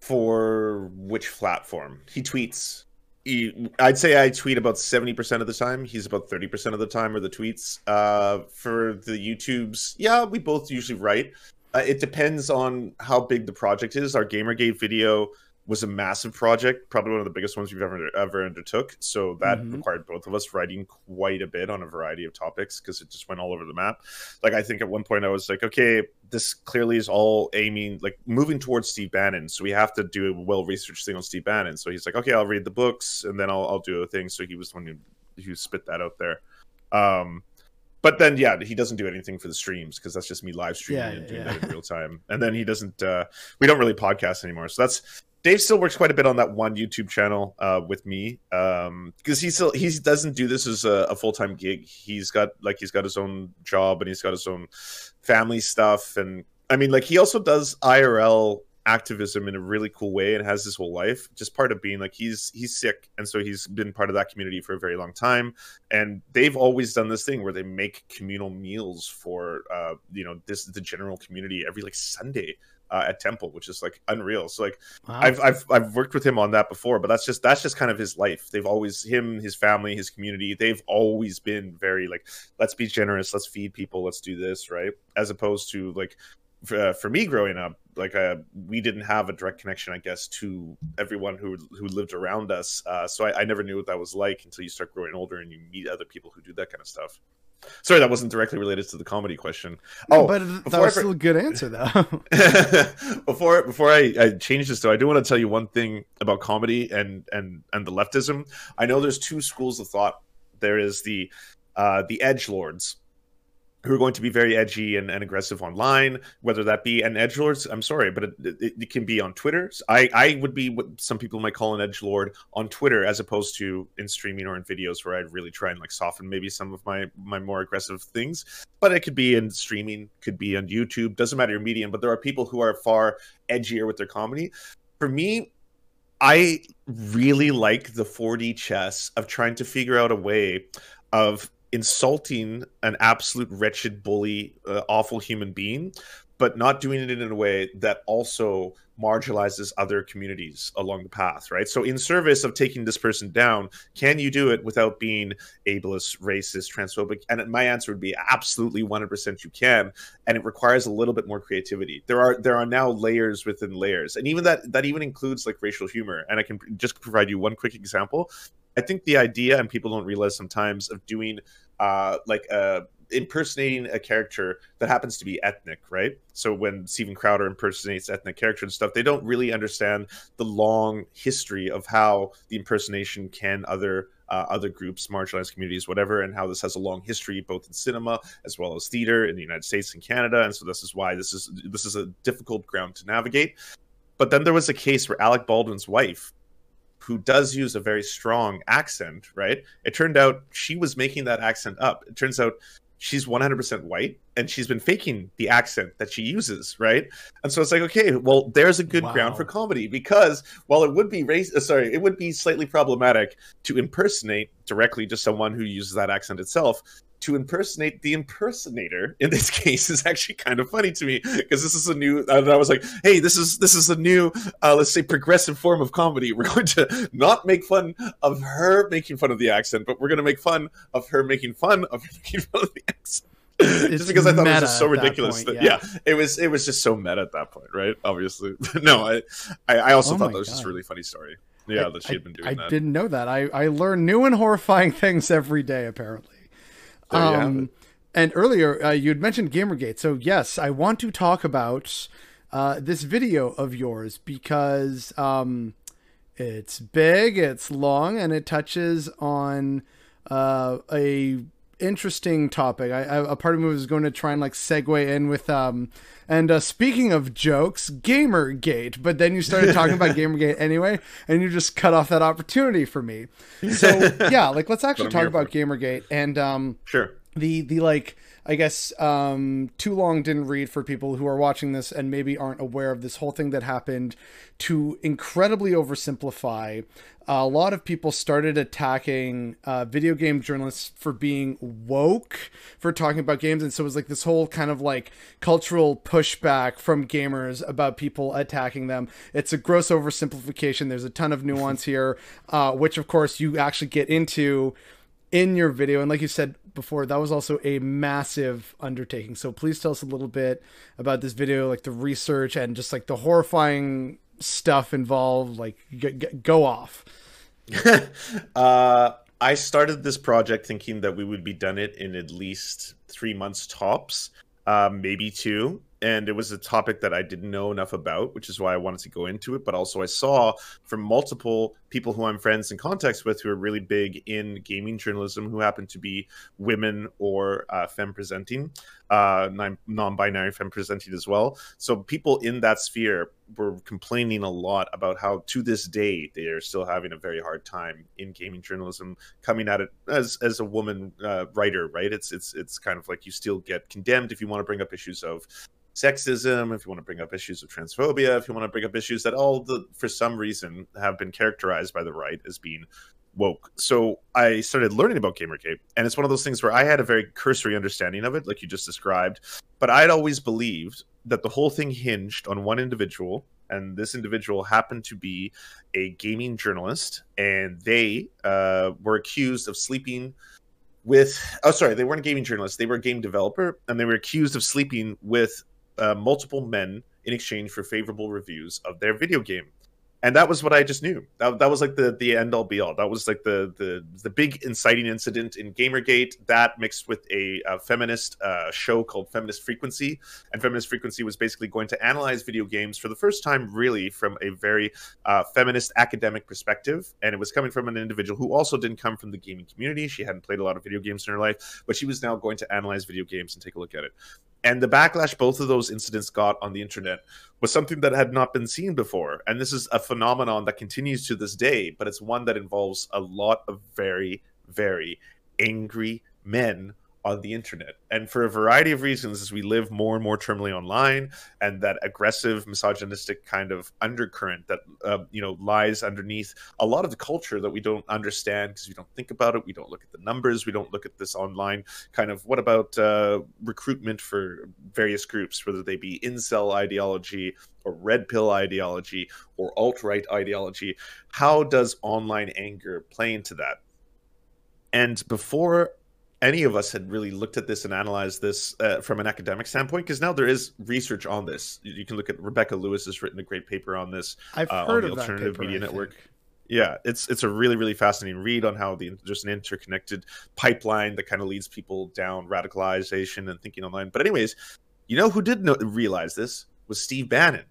for which platform he tweets I'd say I tweet about 70% of the time. He's about 30% of the time or the tweets. Uh, for the YouTubes, yeah, we both usually write. Uh, it depends on how big the project is. Our Gamergate video was a massive project, probably one of the biggest ones we've ever ever undertook. So that mm-hmm. required both of us writing quite a bit on a variety of topics because it just went all over the map. Like I think at one point I was like, okay, this clearly is all aiming like moving towards Steve Bannon. So we have to do a well researched thing on Steve Bannon. So he's like, okay, I'll read the books and then I'll I'll do a thing. So he was the one who, who spit that out there. Um, but then yeah he doesn't do anything for the streams because that's just me live streaming yeah, and doing yeah. that in real time and then he doesn't uh we don't really podcast anymore so that's Dave still works quite a bit on that one YouTube channel uh, with me because um, he still he doesn't do this as a, a full time gig. He's got like he's got his own job and he's got his own family stuff, and I mean like he also does IRL activism in a really cool way and has his whole life. Just part of being like he's he's Sikh. And so he's been part of that community for a very long time. And they've always done this thing where they make communal meals for uh you know this the general community every like sunday uh, at Temple, which is like unreal. So like wow. I've, I've I've worked with him on that before, but that's just that's just kind of his life. They've always him, his family, his community. They've always been very like let's be generous, let's feed people, let's do this right, as opposed to like for, uh, for me growing up like uh, we didn't have a direct connection i guess to everyone who who lived around us uh, so I, I, never knew what that was like until you start growing older and you meet other people who do that kind of stuff Sorry, that wasn't directly related to the comedy question. No, oh, but that was I... still a good answer, though. before before I, I change this, though, I do want to tell you one thing about comedy and and and the leftism. I know there's two schools of thought. There is the uh, the edge lords, who are going to be very edgy and, and aggressive online, whether that be an edge lord. I'm sorry, but it, it, it, can be on Twitter. I, I would be what some people might call an edge lord on Twitter, as opposed to in streaming or in videos where I'd really try and like soften maybe some of my my more aggressive things. But it could be in streaming, could be on YouTube, doesn't matter your medium. But there are people who are far edgier with their comedy. For me, I really like the 4D chess of trying to figure out a way of insulting an absolute wretched bully, uh, awful human being, but not doing it in a way that also marginalizes other communities along the path, right? So, in service of taking this person down, can you do it without being ableist, racist, transphobic? And my answer would be absolutely 100% you can, and it requires a little bit more creativity. There are there are now layers within layers, and even that that even includes like racial humor. And I can just provide you one quick example. I think the idea, and people don't realize sometimes, of doing uh, like a impersonating a character that happens to be ethnic, right? So when Steven Crowder impersonates ethnic character and stuff, they don't really understand the long history of how the impersonation can other uh, other groups, marginalized communities, whatever, and how this has a long history both in cinema as well as theater in the United States and Canada. And so this is why this is this is a difficult ground to navigate. But then there was a case where Alec Baldwin's wife who does use a very strong accent, right? It turned out she was making that accent up. It turns out she's 100% white and she's been faking the accent that she uses, right? And so it's like, okay, well, there's a good wow. ground for comedy because while it would be race, uh, sorry, it would be slightly problematic to impersonate directly just someone who uses that accent itself to impersonate the impersonator in this case is actually kind of funny to me because this is a new and i was like hey this is this is a new uh, let's say progressive form of comedy we're going to not make fun of her making fun of the accent but we're going to make fun of her making fun of making fun of the accent just because I thought it was just so ridiculous that, point, yeah. yeah. it was it was just so meta at that point, right? Obviously, no, I I, I also oh thought that was God. just a really funny story. Yeah, I, that she had been doing. I that. didn't know that. I I learn new and horrifying things every day. Apparently. Um, and earlier, uh, you had mentioned Gamergate. So, yes, I want to talk about uh, this video of yours because um, it's big, it's long, and it touches on uh, a interesting topic. I, I, a part of me was going to try and like segue in with um and uh, speaking of jokes, Gamergate, but then you started talking about Gamergate anyway, and you just cut off that opportunity for me. So yeah, like let's actually talk about. Gamergate and um sure the the like I guess um, too long didn't read for people who are watching this and maybe aren't aware of this whole thing that happened. To incredibly oversimplify, a lot of people started attacking uh, video game journalists for being woke, for talking about games, and so it was like this whole kind of like cultural pushback from gamers about people attacking them. It's a gross oversimplification. There's a ton of nuance here, uh, which of course you actually get into in your video. And like you said, before, that was also a massive undertaking. So please tell us a little bit about this video, like the research and just like the horrifying stuff involved. Like, g- g- go off. uh, I started this project thinking that we would be done it in at least three months tops, uh, maybe two and it was a topic that I didn't know enough about, which is why I wanted to go into it. But also, I saw from multiple people who I'm friends and contacts with who are really big in gaming journalism, who happen to be women or uh, femme presenting, uh, non-binary femme presenting as well. So people in that sphere were complaining a lot about how, to this day, they are still having a very hard time in gaming journalism, coming at it as as a woman uh, writer. Right? It's it's it's kind of like you still get condemned if you want to bring up issues of sexism, if you want to bring up issues of transphobia, if you want to bring up issues that all the for some reason have been characterized by the right as being woke. So I started learning about Gamergate, and it's one of those things where I had a very cursory understanding of it, like you just described, but I'd always believed that the whole thing hinged on one individual, and this individual happened to be a gaming journalist, and they uh, were accused of sleeping with oh sorry they weren't a gaming journalist they were a game developer and they were accused of sleeping with uh, multiple men in exchange for favorable reviews of their video game and that was what I just knew. That, that was like the the end all be all. That was like the the the big inciting incident in GamerGate. That mixed with a, a feminist uh, show called Feminist Frequency, and Feminist Frequency was basically going to analyze video games for the first time, really from a very uh, feminist academic perspective. And it was coming from an individual who also didn't come from the gaming community. She hadn't played a lot of video games in her life, but she was now going to analyze video games and take a look at it. And the backlash both of those incidents got on the internet was something that had not been seen before. And this is a phenomenon that continues to this day, but it's one that involves a lot of very, very angry men on the internet. And for a variety of reasons, as we live more and more terminally online, and that aggressive, misogynistic kind of undercurrent that uh, you know lies underneath a lot of the culture that we don't understand because we don't think about it, we don't look at the numbers, we don't look at this online kind of what about uh, recruitment for various groups, whether they be incel ideology or red pill ideology or alt right ideology. How does online anger play into that? And before any of us had really looked at this and analyzed this uh, from an academic standpoint because now there is research on this. You can look at Rebecca Lewis has written a great paper on this. I've uh, heard on the of Alternative paper, Media Network. Yeah, it's it's a really really fascinating read on how the there's an interconnected pipeline that kind of leads people down radicalization and thinking online. But anyways, you know who did know, realize this was Steve Bannon.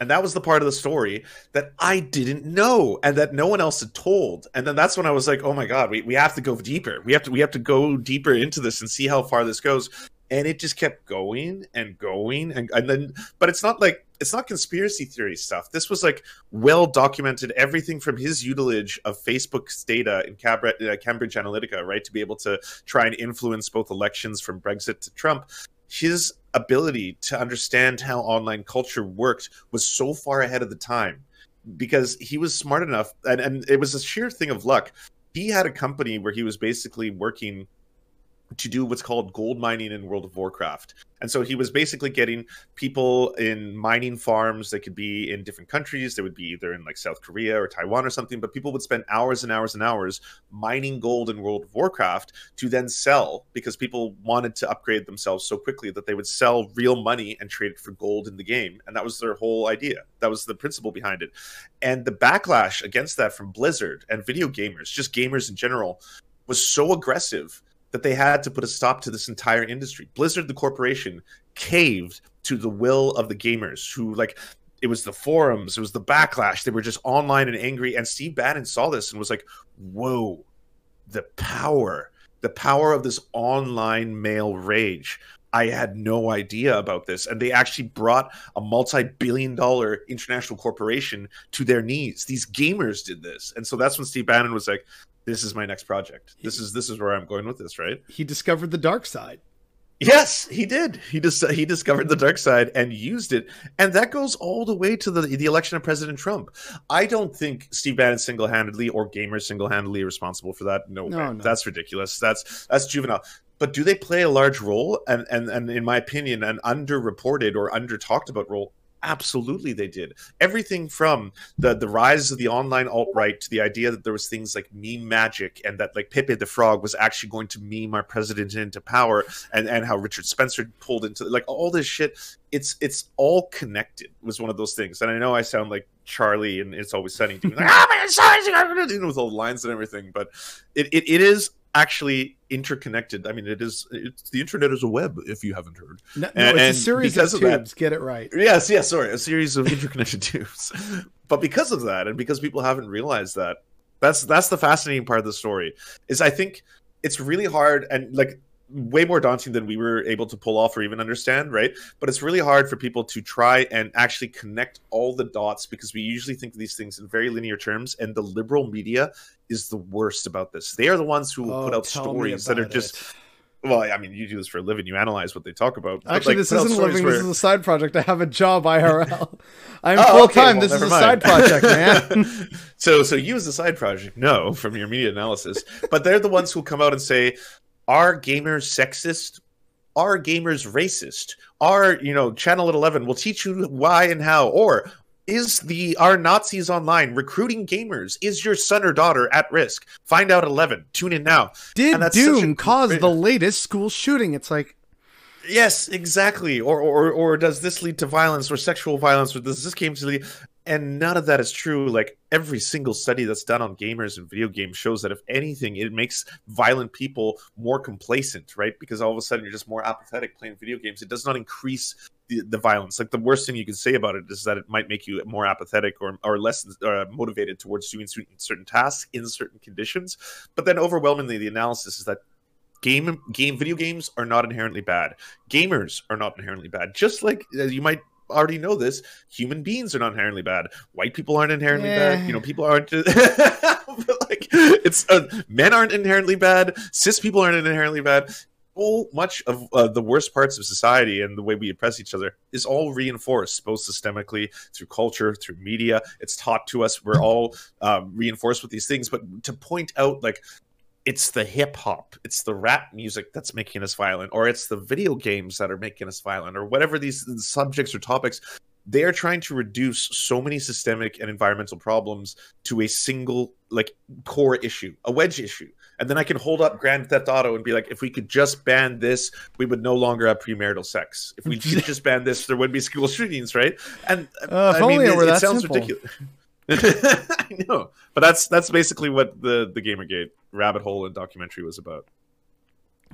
And that was the part of the story that I didn't know and that no one else had told. And then that's when I was like, oh my God, we, we have to go deeper. We have to we have to go deeper into this and see how far this goes. And it just kept going and going and, and then but it's not like it's not conspiracy theory stuff. This was like well documented everything from his utilage of Facebook's data in uh, Cambridge Analytica, right, to be able to try and influence both elections from Brexit to Trump. His ability to understand how online culture worked was so far ahead of the time because he was smart enough and, and it was a sheer thing of luck. He had a company where he was basically working to do what's called gold mining in World of Warcraft. And so he was basically getting people in mining farms that could be in different countries. They would be either in like South Korea or Taiwan or something, but people would spend hours and hours and hours mining gold in World of Warcraft to then sell because people wanted to upgrade themselves so quickly that they would sell real money and trade it for gold in the game. And that was their whole idea. That was the principle behind it. And the backlash against that from Blizzard and video gamers, just gamers in general, was so aggressive that they had to put a stop to this entire industry. Blizzard, the corporation, caved to the will of the gamers who like it was the forums, it was the backlash. They were just online and angry. And Steve Bannon saw this and was like, whoa, the power, the power of this online male rage. I had no idea about this. And they actually brought a multi billion dollar international corporation to their knees. These gamers did this. And so that's when Steve Bannon was like, this is my next project. This is this is where I'm going with this, right? He discovered the dark side. Yes, he did. He just he discovered the dark side and used it, and that goes all the way to the the election of President Trump. I don't think Steve Bannon single handedly or gamers single handedly responsible for that. No, no, no, that's ridiculous. That's that's juvenile. But do they play a large role? And and and in my opinion, an underreported or under talked about role absolutely they did. Everything from the the rise of the online alt right to the idea that there was things like meme magic and that like Pepe the Frog was actually going to meme our president into power and and how Richard Spencer pulled into like all this shit. It's it's all connected was one of those things. And I know I sound like Charlie and it's always sunny doing like oh my god with all the lines and everything but it, it, it is actually interconnected. I mean, it is. It's the internet is a web. If you haven't heard, no, and, no it's a series of tubes. That, get it right. Yes, yes. Sorry, a series of interconnected tubes. But because of that, and because people haven't realized that, that's that's the fascinating part of the story. Is I think it's really hard and like way more daunting than we were able to pull off or even understand, right? But it's really hard for people to try and actually connect all the dots because we usually think of these things in very linear terms, and the liberal media is the worst about this. They are the ones who oh, put out stories that are just. It. Well, I mean, you do this for a living. You analyze what they talk about. Actually, like, this isn't a living. Where... This is a side project. I have a job IRL. I'm oh, full time. Okay, well, this is a mind. side project, man. so, so you as a side project, no, from your media analysis. But they're the ones who come out and say, "Are gamers sexist? Are gamers racist? Are you know Channel at Eleven will teach you why and how? Or is the are Nazis online recruiting gamers? Is your son or daughter at risk? Find out 11. Tune in now. Did Doom a, cause the latest school shooting? It's like Yes, exactly. Or, or or does this lead to violence or sexual violence or does this game to lead and none of that is true. Like every single study that's done on gamers and video games shows that if anything, it makes violent people more complacent, right? Because all of a sudden you're just more apathetic playing video games. It does not increase the, the violence. Like the worst thing you can say about it is that it might make you more apathetic or or less uh, motivated towards doing certain tasks in certain conditions. But then overwhelmingly, the analysis is that game game video games are not inherently bad. Gamers are not inherently bad. Just like uh, you might already know this. Human beings are not inherently bad. White people aren't inherently yeah. bad. You know, people aren't. like it's uh, men aren't inherently bad. Cis people aren't inherently bad. So much of uh, the worst parts of society and the way we oppress each other is all reinforced, both systemically through culture, through media. It's taught to us. We're all um, reinforced with these things. But to point out, like, it's the hip hop, it's the rap music that's making us violent, or it's the video games that are making us violent, or whatever these subjects or topics. They are trying to reduce so many systemic and environmental problems to a single, like, core issue, a wedge issue. And then I can hold up Grand Theft Auto and be like, if we could just ban this, we would no longer have premarital sex. If we could just ban this, there wouldn't be school shootings, right? And uh, I mean, it, it sounds simple. ridiculous. I know, but that's that's basically what the the GamerGate rabbit hole and documentary was about.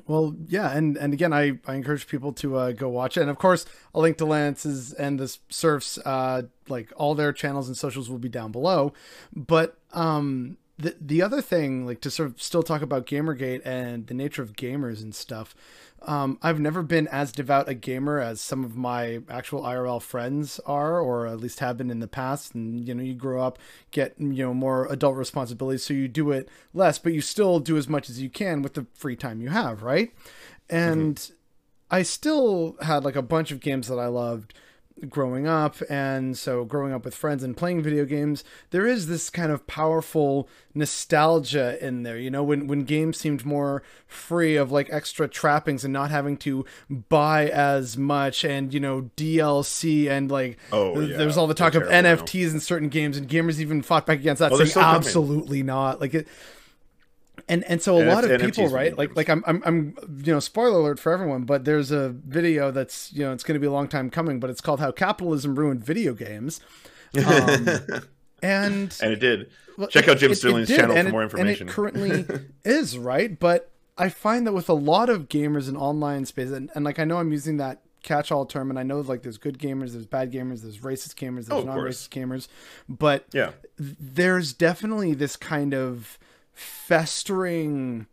Well, yeah, and and again, I, I encourage people to uh, go watch it, and of course, a link to Lance's and the Serfs, uh, like all their channels and socials will be down below. But um, the the other thing, like to sort of still talk about GamerGate and the nature of gamers and stuff. Um, I've never been as devout a gamer as some of my actual IRL friends are, or at least have been in the past. And you know, you grow up, get you know more adult responsibilities, so you do it less, but you still do as much as you can with the free time you have, right? And mm-hmm. I still had like a bunch of games that I loved growing up and so growing up with friends and playing video games there is this kind of powerful nostalgia in there you know when when games seemed more free of like extra trappings and not having to buy as much and you know DLC and like oh yeah. there's all the talk of NFTs now. in certain games and gamers even fought back against that oh, saying absolutely not like it and and so a lot of people right like like I'm, I'm i'm you know spoiler alert for everyone but there's a video that's you know it's going to be a long time coming but it's called how capitalism ruined video games. Um, and and it did. Check out jim sterling's channel for more information and it currently is right but i find that with a lot of gamers in online space and, and like i know i'm using that catch-all term and i know like there's good gamers there's bad gamers there's racist gamers there's oh, non-racist gamers but yeah. there's definitely this kind of festering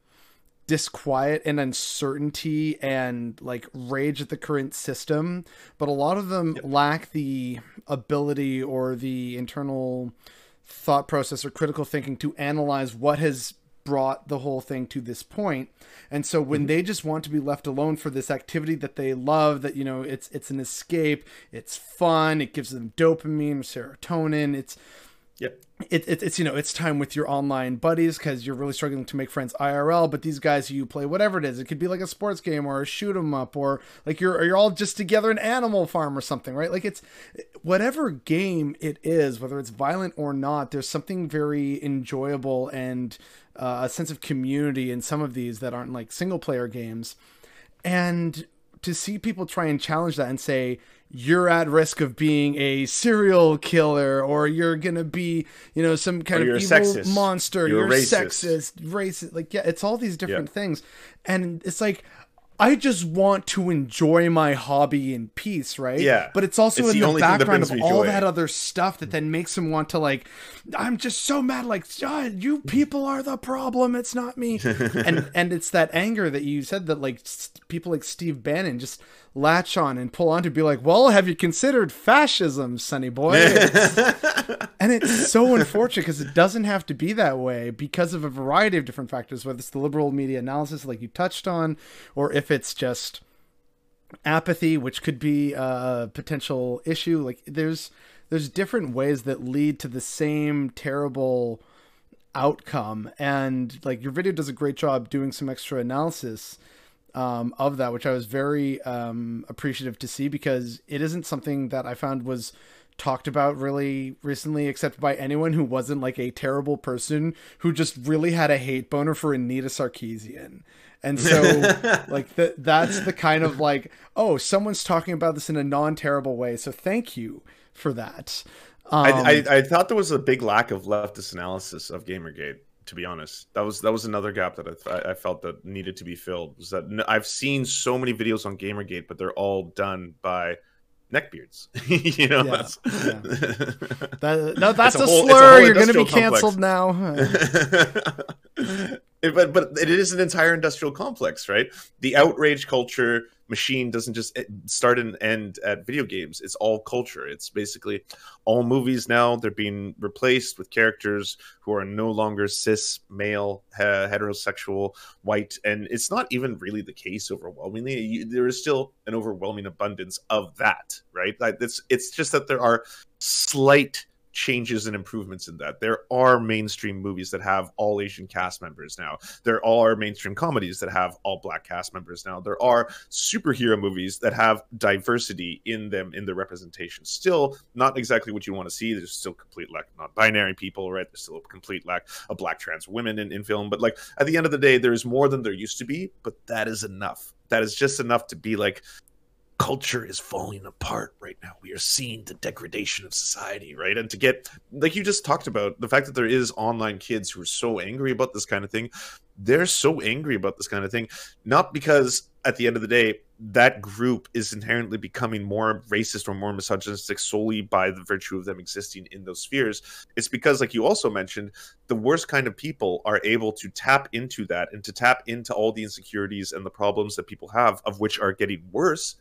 disquiet and uncertainty and like rage at the current system but a lot of them yep. lack the ability or the internal thought process or critical thinking to analyze what has brought the whole thing to this point and so when mm-hmm. they just want to be left alone for this activity that they love that you know it's it's an escape it's fun it gives them dopamine serotonin it's Yep. It, it, it's you know it's time with your online buddies because you're really struggling to make friends IRL. But these guys you play whatever it is, it could be like a sports game or a shoot 'em up or like you're you're all just together in Animal Farm or something, right? Like it's whatever game it is, whether it's violent or not. There's something very enjoyable and uh, a sense of community in some of these that aren't like single player games, and to see people try and challenge that and say you're at risk of being a serial killer or you're gonna be you know some kind of evil sexist. monster you're, you're racist. sexist racist like yeah it's all these different yeah. things and it's like I just want to enjoy my hobby in peace, right? Yeah. But it's also it's in the, the background of all that other stuff that then makes him want to like, I'm just so mad, like, oh, you people are the problem. It's not me. and and it's that anger that you said that like people like Steve Bannon just latch on and pull on to be like, well, have you considered fascism, Sonny boy? and it's so unfortunate because it doesn't have to be that way because of a variety of different factors, whether it's the liberal media analysis, like you touched on, or if it's just apathy, which could be a potential issue. Like there's there's different ways that lead to the same terrible outcome, and like your video does a great job doing some extra analysis um, of that, which I was very um, appreciative to see because it isn't something that I found was talked about really recently, except by anyone who wasn't like a terrible person who just really had a hate boner for Anita Sarkeesian. And so, like, the, that's the kind of like, oh, someone's talking about this in a non terrible way. So thank you for that. Um, I, I, I, thought there was a big lack of leftist analysis of Gamergate to be honest. That was that was another gap that I, I felt that needed to be filled. Was that I've seen so many videos on GamerGate, but they're all done by neckbeards. you know, yeah, that's yeah. that, no, that's a, a whole, slur. A You're going to be canceled now. but but it is an entire industrial complex, right? The outrage culture machine doesn't just start and end at video games. It's all culture. It's basically all movies now. They're being replaced with characters who are no longer cis, male, heterosexual, white, and it's not even really the case overwhelmingly. You, there is still an overwhelming abundance of that, right? It's it's just that there are slight changes and improvements in that. There are mainstream movies that have all Asian cast members now. There are mainstream comedies that have all black cast members now. There are superhero movies that have diversity in them in the representation. Still not exactly what you want to see. There's still complete lack of non-binary people, right? There's still a complete lack of black trans women in, in film. But like at the end of the day, there is more than there used to be, but that is enough. That is just enough to be like culture is falling apart right now. We are seeing the degradation of society, right? And to get, like you just talked about, the fact that there is online kids who are so angry about this kind of thing, they're so angry about this kind of thing, not because at the end of the day, that group is inherently becoming more racist or more misogynistic solely by the virtue of them existing in those spheres. It's because, like you also mentioned, the worst kind of people are able to tap into that and to tap into all the insecurities and the problems that people have, of which are getting worse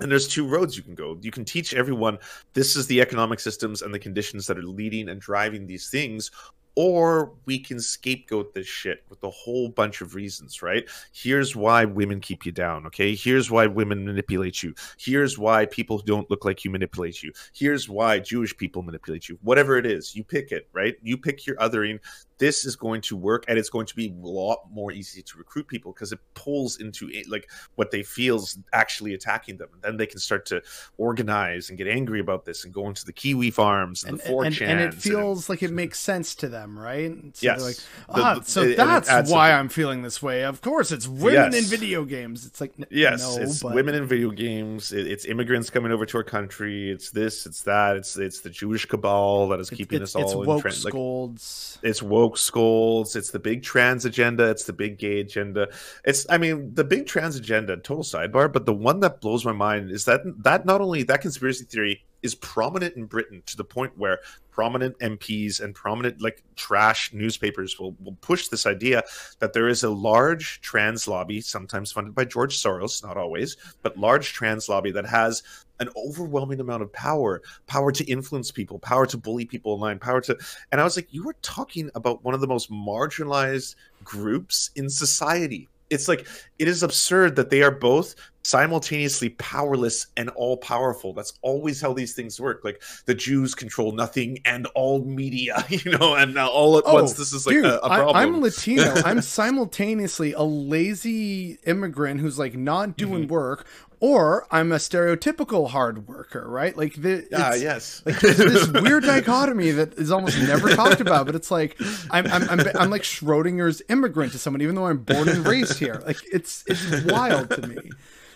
and there's two roads you can go. You can teach everyone this is the economic systems and the conditions that are leading and driving these things, or we can scapegoat this shit with a whole bunch of reasons, right? Here's why women keep you down, okay? Here's why women manipulate you. Here's why people who don't look like you manipulate you. Here's why Jewish people manipulate you. Whatever it is, you pick it, right? You pick your othering this is going to work and it's going to be a lot more easy to recruit people because it pulls into it, like what they feel is actually attacking them. And then they can start to organize and get angry about this and go into the kiwi farms and, and the 4chan, and, it feels and like it makes sense to them right? So yes. like ah, the, so it, that's why something. i'm feeling this way. Of course it's women yes. in video games. It's like yes no, it's but... women in video games. It, it's immigrants coming over to our country. It's this it's that. It's it's the jewish cabal that is keeping it's, us all it's woke in trend. Like, it's woke skulls. It's the big trans agenda. It's the big gay agenda. It's, I mean, the big trans agenda. Total sidebar, but the one that blows my mind is that that not only that conspiracy theory is prominent in Britain to the point where prominent MPs and prominent like trash newspapers will, will push this idea that there is a large trans lobby, sometimes funded by George Soros, not always, but large trans lobby that has an overwhelming amount of power, power to influence people, power to bully people online, power to and I was like, you were talking about one of the most marginalized groups in society. It's like it is absurd that they are both simultaneously powerless and all powerful that's always how these things work like the jews control nothing and all media you know and now all at oh, once this is like dude, a, a, problem I, am latino i'm simultaneously a lazy immigrant who's like not doing mm-hmm. work or I'm a stereotypical hard worker, right? Like the ah yes, like this weird dichotomy that is almost never talked about. But it's like I'm I'm I'm, I'm like Schrodinger's immigrant to someone, even though I'm born and raised here. Like it's it's wild to me.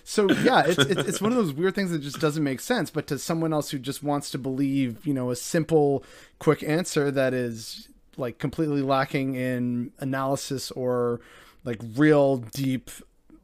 So yeah, it's it's one of those weird things that just doesn't make sense. But to someone else who just wants to believe, you know, a simple, quick answer that is like completely lacking in analysis or like real deep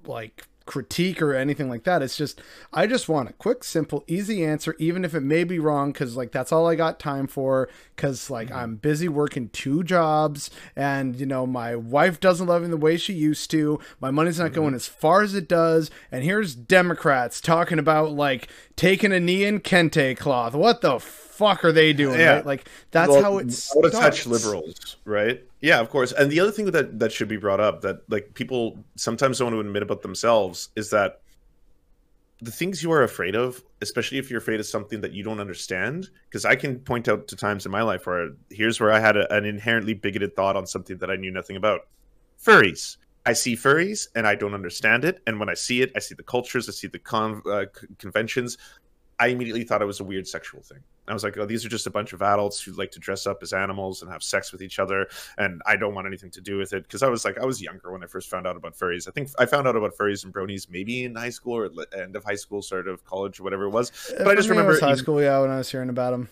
like critique or anything like that. It's just I just want a quick, simple, easy answer, even if it may be wrong, because like that's all I got time for. Because like mm-hmm. I'm busy working two jobs, and you know my wife doesn't love me the way she used to. My money's not mm-hmm. going as far as it does, and here's Democrats talking about like taking a knee in kente cloth. What the fuck are they doing? Yeah. Right? Like that's well, how it's out of touch liberals, right? Yeah, of course. And the other thing that that should be brought up that like people sometimes don't want to admit about themselves is that the things you are afraid of, especially if you're afraid of something that you don't understand, because I can point out to times in my life where here's where I had a, an inherently bigoted thought on something that I knew nothing about. Furries. I see furries and I don't understand it. And when I see it, I see the cultures, I see the con- uh, conventions. I immediately thought it was a weird sexual thing. I was like, oh, these are just a bunch of adults who like to dress up as animals and have sex with each other, and I don't want anything to do with it because I was like, I was younger when I first found out about furries. I think I found out about furries and bronies maybe in high school or end of high school, sort of college or whatever it was. Uh, but I just remember high school, yeah, when I was hearing about them.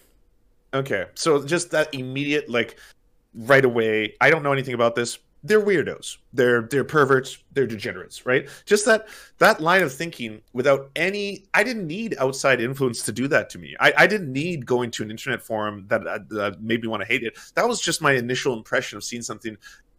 Okay, so just that immediate like right away. I don't know anything about this they're weirdos. They're they're perverts. They're degenerates right? Just that that line of thinking without any i didn't need outside influence to do that to me. I, I didn't need going to an internet forum that, uh, that made me want to hate it. That was just my initial impression of seeing something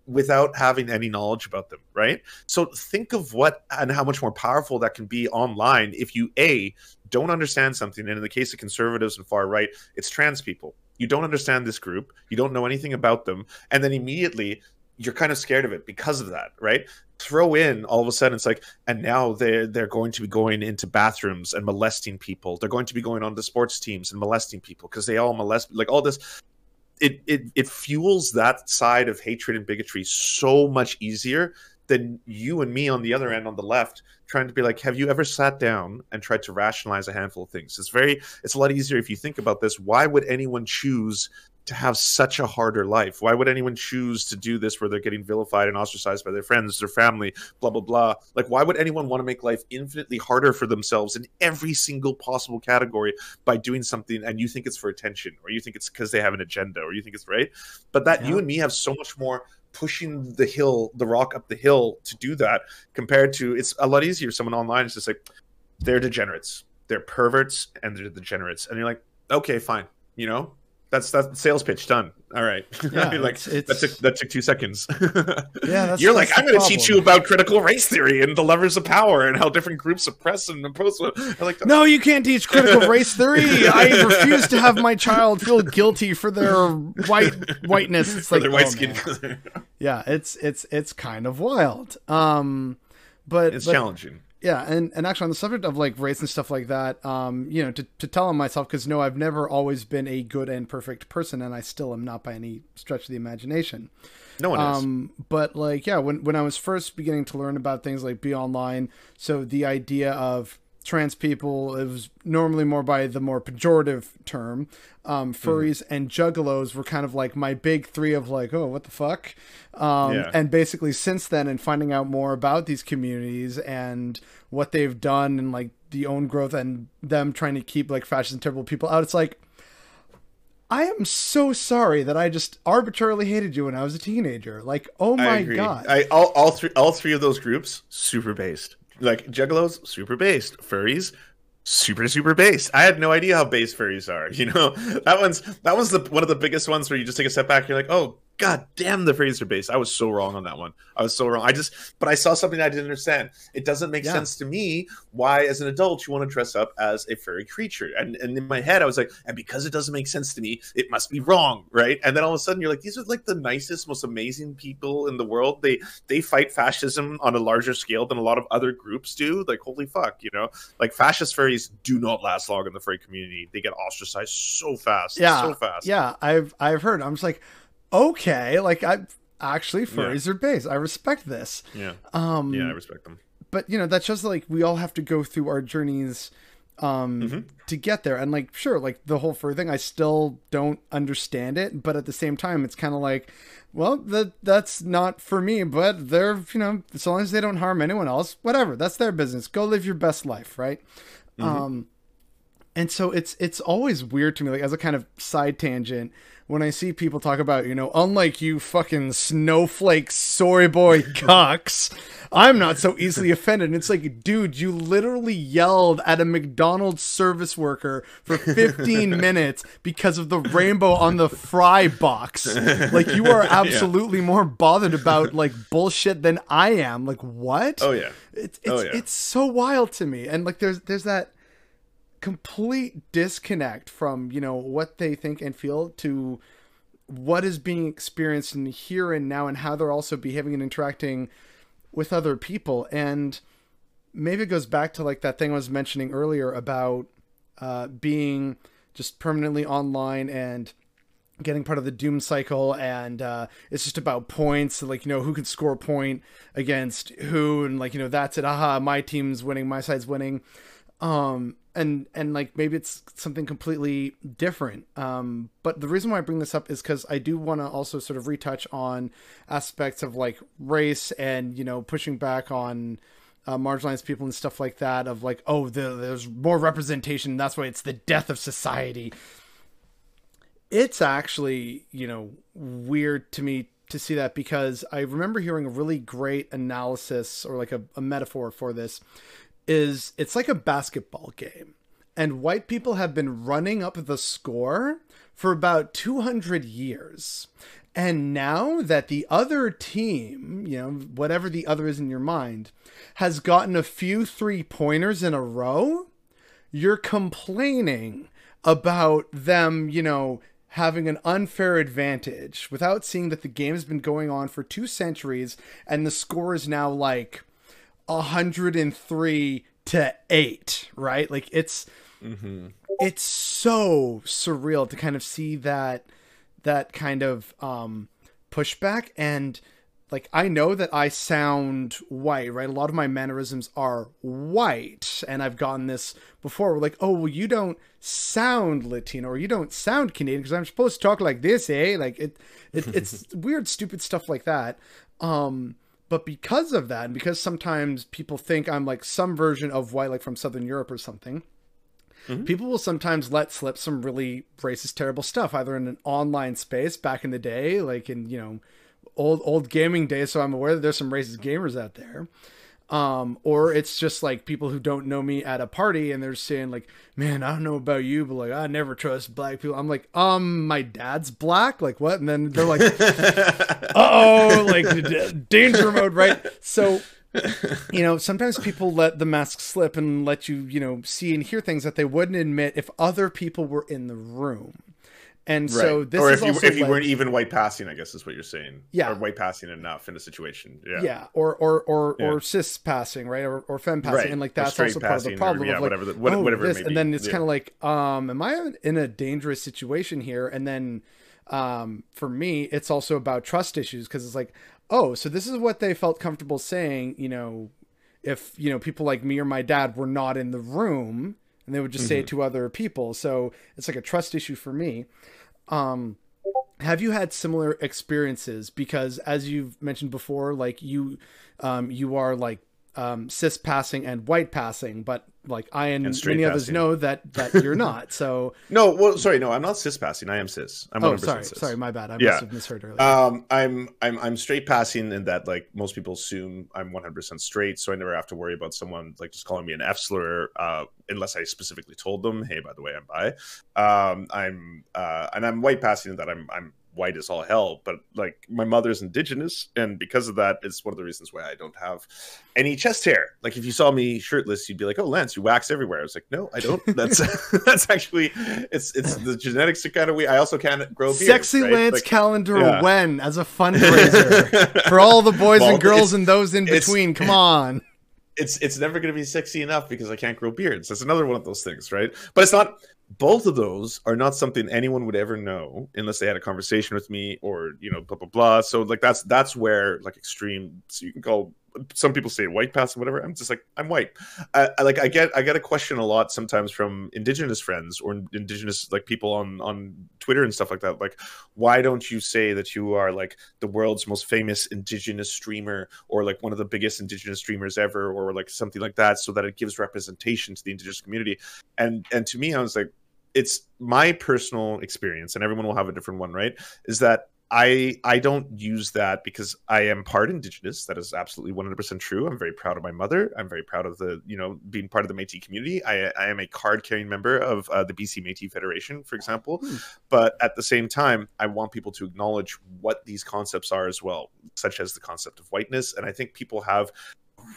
without having any knowledge about them right? So think of what and how much more powerful that can be online if you a don't understand something and in the case of conservatives and far right it's trans people. You don't understand this group. You don't know anything about them. And then immediately you're kind of scared of it because of that, right? Throw in all of a sudden it's like, and now they're they're going to be going into bathrooms and molesting people. They're going to be going on to sports teams and molesting people because they all molest like all this. It it it fuels that side of hatred and bigotry so much easier than you and me on the other end on the left trying to be like have you ever sat down and tried to rationalize a handful of things it's very it's a lot easier if you think about this why would anyone choose to have such a harder life? Why would anyone choose to do this where they're getting vilified and ostracized by their friends, their family, blah, blah, blah? Like, why would anyone want to make life infinitely harder for themselves in every single possible category by doing something and you think it's for attention or you think it's because they have an agenda or you think it's right? But that yeah. you and me have so much more pushing the hill, the rock up the hill to do that compared to it's a lot easier. Someone online is just like, they're degenerates, they're perverts, and they're degenerates. And you're like, okay, fine. You know, that's that's sales pitch done. All right. Yeah, like it's, it's... that took that took two seconds. yeah, that's, you're like I'm going to teach you about critical race theory and the levers of power and how different groups oppress and impose. like, no, you can't teach critical race theory. I refuse to have my child feel guilty for their white whiteness. It's for like their white oh, skin. yeah, it's it's it's kind of wild. Um, but it's but, challenging yeah and, and actually on the subject of like race and stuff like that um you know to, to tell on myself because no i've never always been a good and perfect person and i still am not by any stretch of the imagination no one um is. but like yeah when when i was first beginning to learn about things like be online so the idea of trans people. It was normally more by the more pejorative term. Um, mm-hmm. furries mm. and juggalos were kind of like my big three of like, oh, what the fuck? Um, yeah. And basically, since then, and finding out more about these communities and what they've done and like the own growth and them trying to keep like fascist and terrible people out, it's like, I am so sorry that I just arbitrarily hated you when I was a teenager. Like, oh my god! I all, all three all three of those groups super based like juggalos super based. Furries super super based. I had no idea how based furries are you know? That one's that one's the one of the biggest ones where you just take a step back you're like oh God damn the Fraser base. I was so wrong on that one. I was so wrong. I just, but I saw something I didn't understand. It doesn't make yeah. sense to me why, as an adult, you want to dress up as a furry creature. And, and in my head, I was like, and because it doesn't make sense to me, it must be wrong, right? And then all of a sudden, you're like, these are like the nicest, most amazing people in the world. They they fight fascism on a larger scale than a lot of other groups do. Like, holy fuck, you know, like fascist furries do not last long in the furry community. They get ostracized so fast, yeah, so fast. Yeah, I've I've heard. I'm just like okay, like I actually furries yeah. are base. I respect this. Yeah. Um Yeah, I respect them. But you know, that's just like we all have to go through our journeys um mm-hmm. to get there. And like sure, like the whole fur thing, I still don't understand it, but at the same time it's kinda like, well, that that's not for me, but they're you know, as long as they don't harm anyone else, whatever, that's their business. Go live your best life, right? Mm-hmm. Um and so it's it's always weird to me, like as a kind of side tangent when I see people talk about, you know, unlike you fucking snowflake sorry boy cocks, I'm not so easily offended. And it's like, dude, you literally yelled at a McDonald's service worker for 15 minutes because of the rainbow on the fry box. Like, you are absolutely yeah. more bothered about like bullshit than I am. Like, what? Oh yeah. It's oh, it's, oh, yeah. it's so wild to me. And like, there's there's that complete disconnect from you know what they think and feel to what is being experienced in here and now and how they're also behaving and interacting with other people. And maybe it goes back to like that thing i was mentioning earlier about uh, being just permanently online and getting part of the doom cycle. And uh, it's just about points like you know who can score a point against who. And like you know that's it. Aha my team's winning my side's winning um and and like maybe it's something completely different. Um but the reason why i bring this up is because i do want to also sort of retouch on aspects of like race and you know pushing back on uh, marginalized people and stuff like that of like oh the, there's more representation that's why it's the death of society. It's actually you know weird to me to see that because i remember hearing a really great analysis or like a, a metaphor for this is it's like a basketball game. And white people have been running up the score for about 200 years. And now that the other team, you know, whatever the other is in your mind, has gotten a few three pointers in a row, you're complaining about them, you know, having an unfair advantage without seeing that the game has been going on for two centuries and the score is now like 103 to 8, right? Like it's mm-hmm. it's so surreal to kind of see that that kind of um pushback and like I know that I sound white, right? A lot of my mannerisms are white, and I've gotten this before. We're like, oh, well, you don't sound Latino or you don't sound Canadian because I'm supposed to talk like this, eh? Like it, it it's weird, stupid stuff like that. Um, but because of that, and because sometimes people think I'm like some version of white, like from Southern Europe or something. Mm-hmm. People will sometimes let slip some really racist, terrible stuff, either in an online space back in the day, like in you know old old gaming days, so I'm aware that there's some racist gamers out there. Um, or it's just like people who don't know me at a party and they're saying like, "Man, I don't know about you, but like I never trust black people." I'm like, "Um, my dad's black." Like what? And then they're like, uh "Oh, like danger mode, right?" So you know, sometimes people let the mask slip and let you, you know, see and hear things that they wouldn't admit if other people were in the room. And right. so this or if you if you weren't even white passing, I guess is what you're saying. Yeah, or white passing enough in a situation. Yeah, yeah, or or or yeah. or cis passing, right, or or femme passing, right. and like that's also part of the problem. Or, yeah, of like, whatever, the, what, oh, whatever. This, and then it's yeah. kind of like, um, am I in a dangerous situation here? And then, um, for me, it's also about trust issues because it's like, oh, so this is what they felt comfortable saying. You know, if you know people like me or my dad were not in the room, and they would just mm-hmm. say it mm-hmm. to other people. So it's like a trust issue for me. Um, have you had similar experiences? Because as you've mentioned before, like you, um, you are like um, cis passing and white passing, but like I and, and many others know that that you're not. So no, well, sorry, no, I'm not cis passing. I am cis. I'm oh, sorry, cis. sorry, my bad. I yeah. must have misheard earlier. Um, I'm I'm I'm straight passing in that like most people assume I'm 100 percent straight, so I never have to worry about someone like just calling me an F slur, uh, unless I specifically told them, hey, by the way, I'm bi. Um, I'm uh, and I'm white passing in that I'm I'm white as all hell, but like my mother's indigenous, and because of that, it's one of the reasons why I don't have any chest hair. Like if you saw me shirtless, you'd be like, "Oh, Lance, you wax everywhere." I was like, "No, I don't." That's that's actually it's it's the genetics are kind of weird. I also can't grow beard. Sexy right? Lance like, calendar yeah. when as a fundraiser for all the boys well, and girls and those in between. Come on it's it's never going to be sexy enough because I can't grow beards. That's another one of those things, right? But it's not both of those are not something anyone would ever know unless they had a conversation with me or you know blah blah blah so like that's that's where like extreme so you can call some people say white pass or whatever. I'm just like i'm white. I, I, like i get i get a question a lot sometimes from indigenous friends or indigenous like people on on twitter and stuff like that. Like why don't you say that you are like the world's most famous indigenous streamer or like one of the biggest indigenous streamers ever or like something like that so that it gives representation to the indigenous community? And and to me i was like it's my personal experience and everyone will have a different one right is that I I don't use that because I am part indigenous. That is absolutely 100% true. I'm very proud of my mother. I'm very proud of the, you know, being part of the Métis community. I, I am a card carrying member of uh, the BC Métis Federation, for example. Hmm. But at the same time, I want people to acknowledge what these concepts are as well, such as the concept of whiteness. And I think people have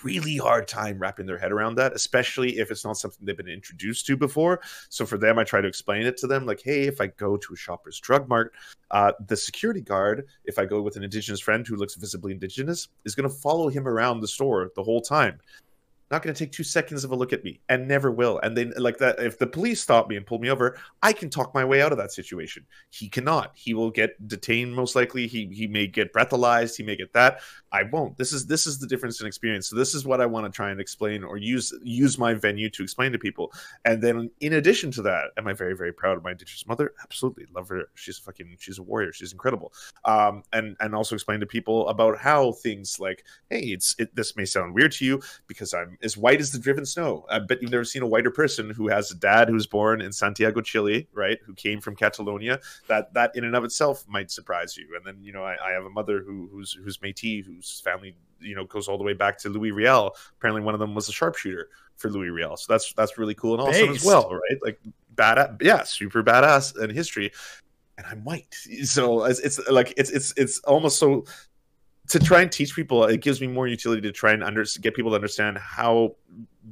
really hard time wrapping their head around that, especially if it's not something they've been introduced to before. So for them, I try to explain it to them like, hey, if I go to a Shoppers Drug Mart, uh, the security guard, if I go with an indigenous friend who looks visibly indigenous, is going to follow him around the store the whole time not going to take two seconds of a look at me and never will. And then, like that, if the police stop me and pull me over, I can talk my way out of that situation. He cannot. He will get detained most likely. He he may get breathalyzed. He may get that. I won't. This is this is the difference in experience. So this is what I want to try and explain or use use my venue to explain to people. And then, in addition to that, am I very very proud of my indigenous mother? Absolutely, love her. She's a fucking she's a warrior. She's incredible. Um, and and also explain to people about how things like, hey, it's it, this may sound weird to you because I'm as white as the driven snow. Uh, I bet you've never seen a whiter person who has a dad who's born in Santiago, Chile, right? Who came from Catalonia. That that in and of itself might surprise you. And then you know I, I have a mother who who's who's Métis, whose family you know goes all the way back to Louis Riel. Apparently, one of them was a sharpshooter for Louis Riel. So that's that's really cool and awesome Based. as well, right? Like badass, yeah, super badass in history. And I'm white, so it's, it's like it's it's it's almost so to try and teach people, it gives me more utility to try and under, get people to understand how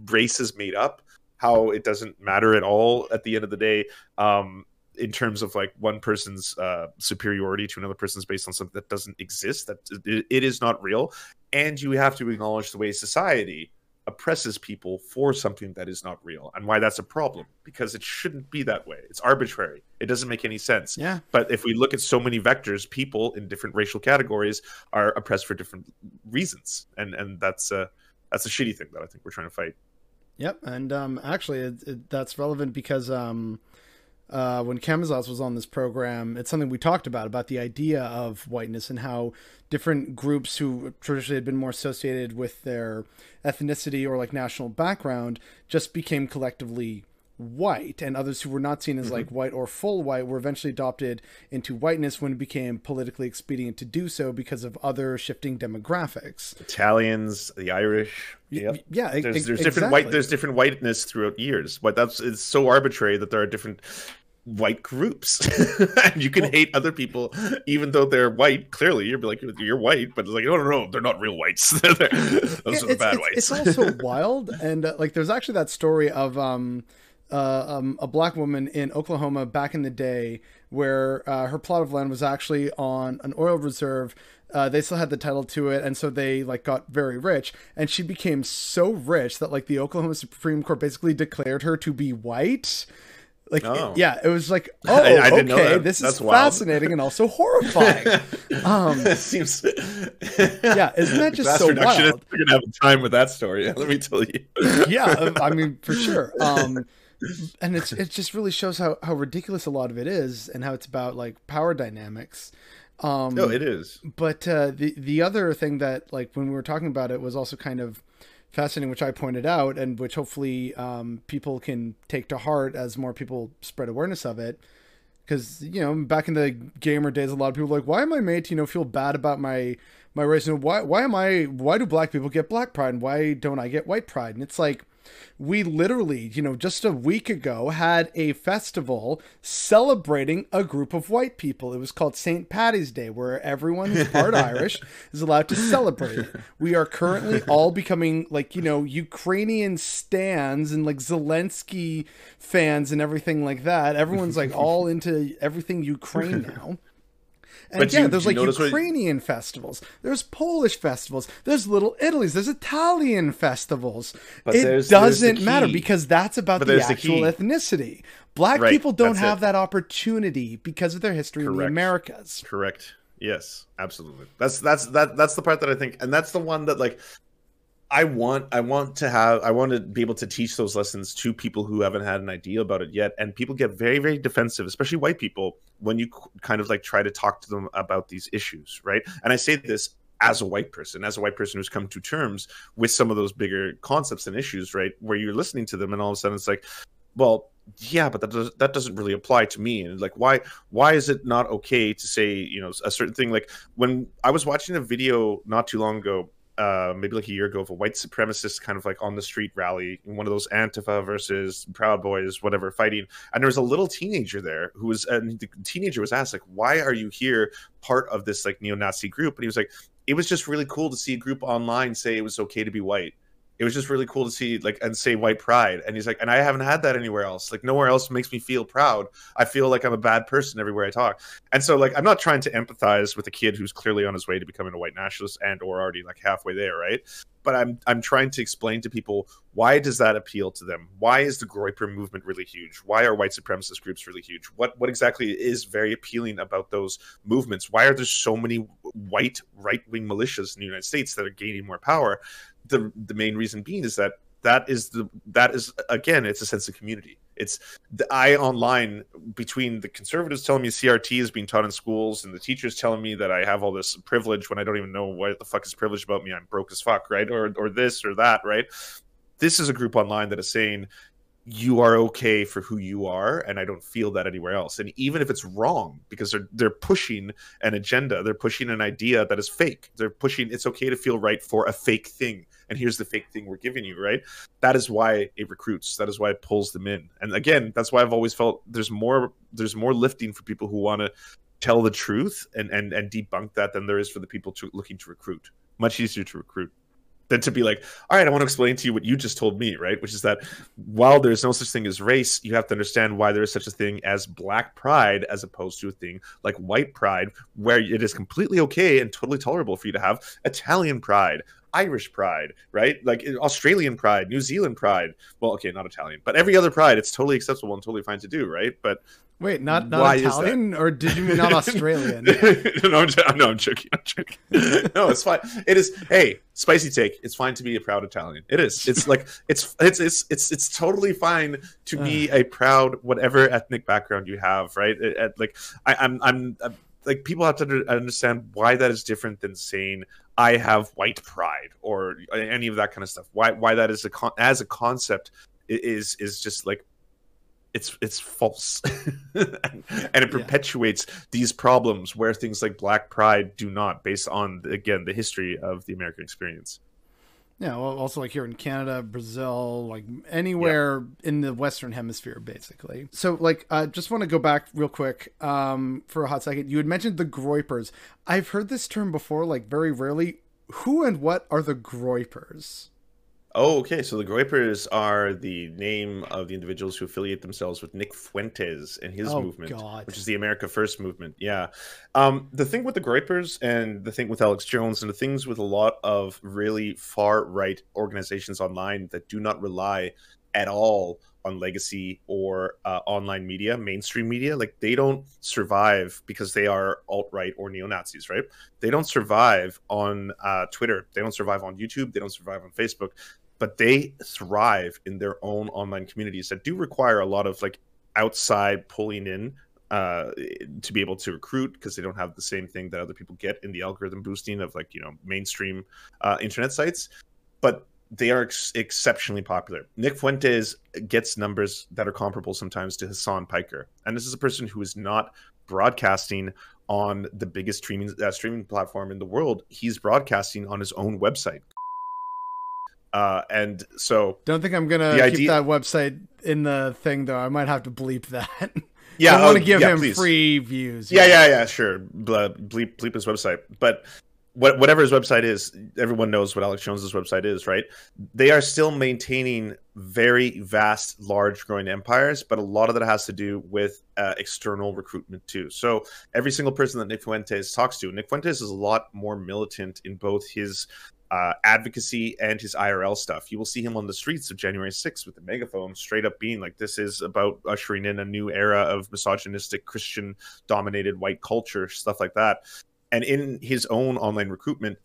race is made up, how it doesn't matter at all at the end of the day. Um, in terms of like one person's uh, superiority to another person's based on something that doesn't exist, that it, it is not real, and you have to acknowledge the way society oppresses people for something that is not real, and why that's a problem because it shouldn't be that way. It's arbitrary It doesn't make any sense. Yeah. But if we look at so many vectors, people in different racial categories are oppressed for different reasons, and and that's a that's a shitty thing that I think we're trying to fight. Yep, and um, actually, it, it, that's relevant because um, uh, when Camazos was on this program, it's something we talked about about the idea of whiteness and how different groups who traditionally had been more associated with their ethnicity or like national background just became collectively white and others who were not seen as mm-hmm. like white or full white were eventually adopted into whiteness when it became politically expedient to do so because of other shifting demographics italians the irish yep. yeah there's, there's exactly. different white there's different whiteness throughout years but that's it's so arbitrary that there are different white groups and you can well, hate other people even though they're white clearly you're like you're white but it's like no no no they're not real whites those yeah, are the bad it's, whites it's also wild and uh, like there's actually that story of um uh, um, a black woman in Oklahoma back in the day where uh, her plot of land was actually on an oil reserve. Uh, they still had the title to it, and so they like got very rich. And she became so rich that like the Oklahoma Supreme Court basically declared her to be white. Like, oh. it, yeah, it was like, oh, I, I okay, this That's is wild. fascinating and also horrifying. um, seems, yeah, isn't that just so wild? You're gonna have a time with that story. Let me tell you. yeah, I mean, for sure. Um, and it's it just really shows how how ridiculous a lot of it is and how it's about like power dynamics. Um no it is. but uh the the other thing that like when we were talking about it was also kind of fascinating which i pointed out and which hopefully um people can take to heart as more people spread awareness of it. Because you know back in the gamer days a lot of people were like why am i made to you know feel bad about my my race? And why why am i why do black people get black pride and why don't i get white pride? And it's like we literally, you know, just a week ago had a festival celebrating a group of white people. It was called St. Patty's Day, where everyone who's part Irish is allowed to celebrate it. We are currently all becoming like, you know, Ukrainian stands and like Zelensky fans and everything like that. Everyone's like all into everything Ukraine now. And but yeah, you, there's like Ukrainian festivals, there's Polish festivals, there's Little Italy's, there's Italian festivals. But it there's, doesn't there's matter because that's about but the actual the ethnicity. Black right, people don't have it. that opportunity because of their history Correct. in the Americas. Correct. Yes, absolutely. That's that's that that's the part that I think, and that's the one that like I want I want to have I want to be able to teach those lessons to people who haven't had an idea about it yet. And people get very very defensive especially white people when you kind of like try to talk to them about these issues right? And I say this as a white person as a white person who's come to terms with some of those bigger concepts and issues right? Where you're listening to them and all of a sudden it's like well yeah but that does, that doesn't really apply to me. And like why why is it not okay to say you know a certain thing? Like when I was watching a video not too long ago uh, maybe like a year ago of a white supremacist kind of like on the street rally, one of those Antifa versus Proud Boys, whatever, fighting. And there was a little teenager there who was, and the teenager was asked, like, why are you here part of this like neo Nazi group? And he was like, it was just really cool to see a group online say it was okay to be white it was just really cool to see like and say white pride. And he's like and i haven't had that anywhere else. Like nowhere else makes me feel proud. I feel like i'm a bad person everywhere i talk. And so like i'm not trying to empathize with a kid who's clearly on his way to becoming a white nationalist and or already like halfway there right? But i'm i'm trying to explain to people why does that appeal to them? Why is the groyper movement really huge? Why are white supremacist groups really huge? What what exactly is very appealing about those movements? Why are there so many white right-wing militias in the united states that are gaining more power the the main reason being is that that is the that is again it's a sense of community. It's the i online between the conservatives telling me crt is being taught in schools and the teachers telling me that i have all this privilege when i don't even know what the fuck is privilege about me. I'm broke as fuck right? Or or this or that right? This is a group online that is saying you are okay for who you are and i don't feel that anywhere else. And even if it's wrong because they're they're pushing an agenda they're pushing an idea that is fake. They're pushing it's okay to feel right for a fake thing and here's the fake thing we're giving you right? That is why it recruits. That is why it pulls them in. And again that's why i've always felt there's more there's more lifting for people who want to tell the truth and and and debunk that than there is for the people to, looking to recruit. Much easier to recruit than to be like, all right, I want to explain to you what you just told me, right? Which is that while there's no such thing as race, you have to understand why there is such a thing as black pride as opposed to a thing like white pride, where it is completely okay and totally tolerable for you to have Italian pride, Irish pride, right? Like uh, Australian pride, New Zealand pride. Well, okay, not Italian, but every other pride, it's totally acceptable and totally fine to do, right? But Wait, not not Italian, or did you mean not Australian? no, I'm, no, I'm joking. I'm joking. no, it's fine. It is. Hey, spicy take. It's fine to be a proud Italian. It is. It's like it's it's it's it's it's totally fine to be a proud whatever ethnic background you have, right? It, it, like I, I'm, I'm I'm like people have to understand why that is different than saying I have white pride or any of that kind of stuff. Why why that is a con- as a concept is is just like it's it's false and, it perpetuates yeah. these problems where things like black pride do not based on again the history of the american experience yeah well also like here in canada brazil like anywhere yeah. in the western hemisphere basically. So like i uh, just want to go back real quick um, for a hot second. You had mentioned the groypers. I've heard this term before like very rarely. Who and what are the groypers Oh, okay. So the Groypers are the name of the individuals who affiliate themselves with Nick Fuentes and his oh, movement, God. which is the America First movement. Yeah. Um, the thing with the Groypers and the thing with Alex Jones and the things with a lot of really far right organizations online that do not rely at all on legacy or uh, online media, mainstream media, like they don't survive because they are alt right or neo Nazis, right? They don't survive on uh, Twitter. They don't survive on YouTube. They don't survive on Facebook but they thrive in their own online communities that do require a lot of like outside pulling in uh, to be able to recruit because they don't have the same thing that other people get in the algorithm boosting of like you know mainstream uh, internet sites. But they are ex- exceptionally popular. Nick fuentes gets numbers that are comparable sometimes to hasan piker. And this is a person who is not broadcasting on the biggest streaming uh, streaming platform in the world. He's broadcasting on his own website uh, and so don't think I'm gonna keep idea... that website in the thing though. I might have to bleep that. Yeah, I want to oh, give yeah, him please. free views. Yeah, yeah, yeah, sure. Bleep, bleep his website, but what, whatever his website is, everyone knows what Alex Jones's website is, right? They are still maintaining very vast, large, growing empires, but a lot of that has to do with uh, external recruitment too. So every single person that Nick Fuentes talks to, Nick Fuentes is a lot more militant in both his uh, advocacy and his IRL stuff. You will see him on the streets of January 6th with the megaphone, straight up being like, this is about ushering in a new era of misogynistic, Christian dominated white culture, stuff like that. And in his own online recruitment,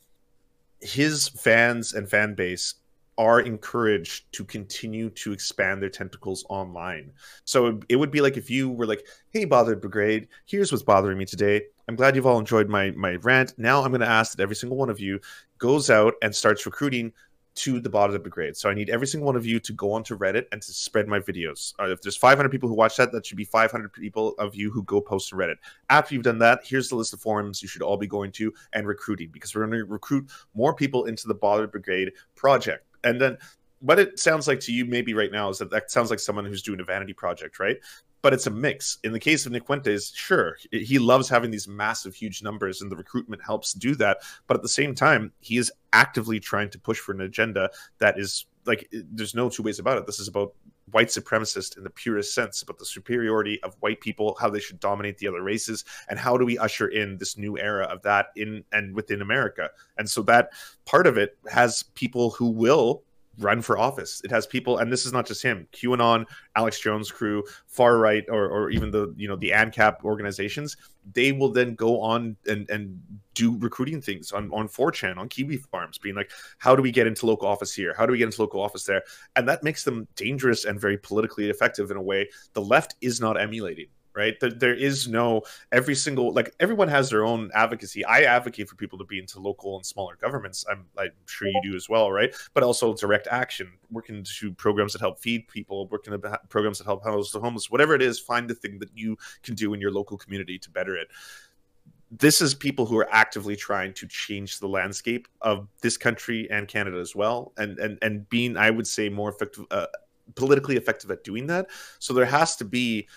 his fans and fan base are encouraged to continue to expand their tentacles online. So it would be like if you were like, "Hey, bothered brigade, here's what's bothering me today. I'm glad you've all enjoyed my my rant. Now I'm going to ask that every single one of you goes out and starts recruiting to the bothered brigade. So I need every single one of you to go onto Reddit and to spread my videos. Uh, if there's 500 people who watch that, that should be 500 people of you who go post to Reddit. After you've done that, here's the list of forums you should all be going to and recruiting because we're going to recruit more people into the bothered brigade project and then what it sounds like to you maybe right now is that that sounds like someone who's doing a vanity project, right? But it's a mix. In the case of Nick Fuentes, sure, he loves having these massive, huge numbers, and the recruitment helps do that. But at the same time, he is actively trying to push for an agenda that is like, there's no two ways about it. This is about white supremacist in the purest sense about the superiority of white people how they should dominate the other races and how do we usher in this new era of that in and within america. And so that part of it has people who will run for office. It has people, and this is not just him. QAnon, Alex Jones crew, far right, or, or even the you know the ANCAP organizations. They will then go on and and do recruiting things on on 4chan, on Kiwi Farms, being like, how do we get into local office here? How do we get into local office there? And that makes them dangerous and very politically effective in a way the left is not emulating right? There, there is no every single like everyone has their own advocacy. I advocate for people to be into local and smaller governments. I'm, I'm sure you do as well right? But also direct action working to programs that help feed people working to programs that help house the homeless whatever it is find the thing that you can do in your local community to better it. This is people who are actively trying to change the landscape of this country and canada as well and and and being i would say more effective uh, politically effective at doing that. So there has to be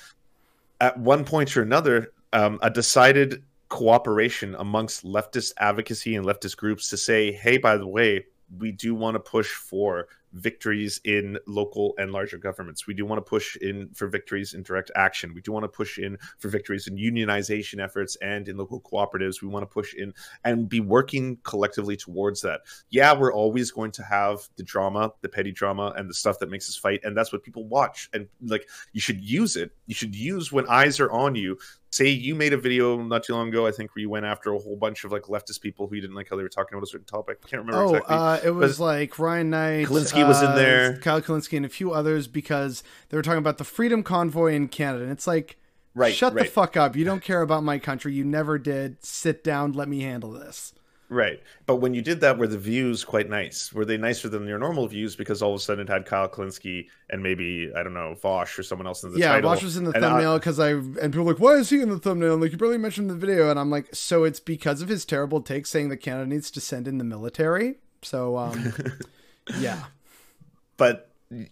at one point or another, um, a decided cooperation amongst leftist advocacy and leftist groups to say, hey, by the way, we do want to push for victories in local and larger governments. We do want to push in for victories in direct action. We do want to push in for victories in unionization efforts and in local cooperatives. We want to push in and be working collectively towards that. Yeah, we're always going to have the drama, the petty drama, and the stuff that makes us fight, and that's what people watch. And like, you should use it. You should use when eyes are on you say you made a video not too long ago, I think, where you went after a whole bunch of like leftist people who you didn't like how they were talking about a certain topic. I can't remember oh, exactly. Uh, it was but like Ryan Knight, Kulinski was in uh, there, Kyle Kulinski, and a few others because they were talking about the Freedom Convoy in Canada. And it's like, right, shut right. the fuck up. You don't care about my country. You never did. Sit down. Let me handle this. Right. But when you did that, were the views quite nice? Were they nicer than your normal views because all of a sudden it had Kyle Kulinski and maybe, I don't know, Vaush or someone else in the yeah, title? Yeah, Vaush was in the and thumbnail because I, and people were like, why is he in the thumbnail? like, you barely mentioned the video. And I'm like, so it's because of his terrible take saying that Canada needs to send in the military. So, um, yeah. But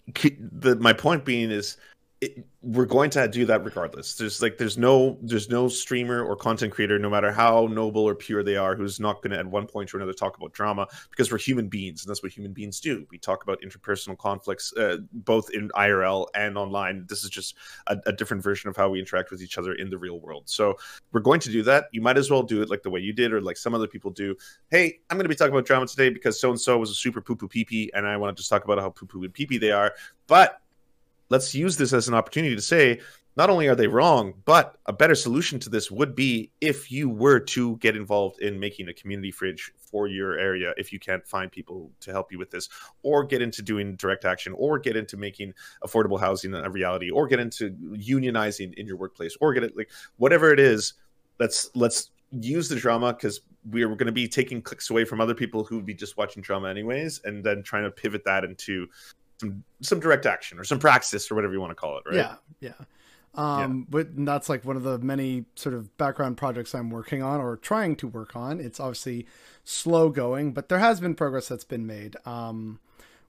the, my point being is it, we're going to do that regardless. There's like there's no there's no streamer or content creator no matter how noble or pure they are who's not going to at one point or another talk about drama because we're human beings and that's what human beings do. We talk about interpersonal conflicts uh, both in irl and online. This is just a, a, different version of how we interact with each other in the real world. So we're going to do that. You might as well do it like the way you did or like some other people do. Hey i'm going to be talking about drama today because so and so was a super poo poo pee pee and i want to just talk about how poo poo and pee pee they are. But let's use this as an opportunity to say not only are they wrong, but a better solution to this would be if you were to get involved in making a community fridge for your area, if you can't find people to help you with this, or get into doing direct action, or get into making affordable housing a reality, or get into unionizing in your workplace, or get it like whatever it is. Let's let's use the drama because we're going to be taking clicks away from other people who would be just watching drama anyways, and then trying to pivot that into some some direct action or some praxis or whatever you want to call it, right? Yeah, yeah. Um, yeah. but that's like one of the many sort of background projects I'm working on or trying to work on. It's obviously slow going, but there has been progress that's been made. Um,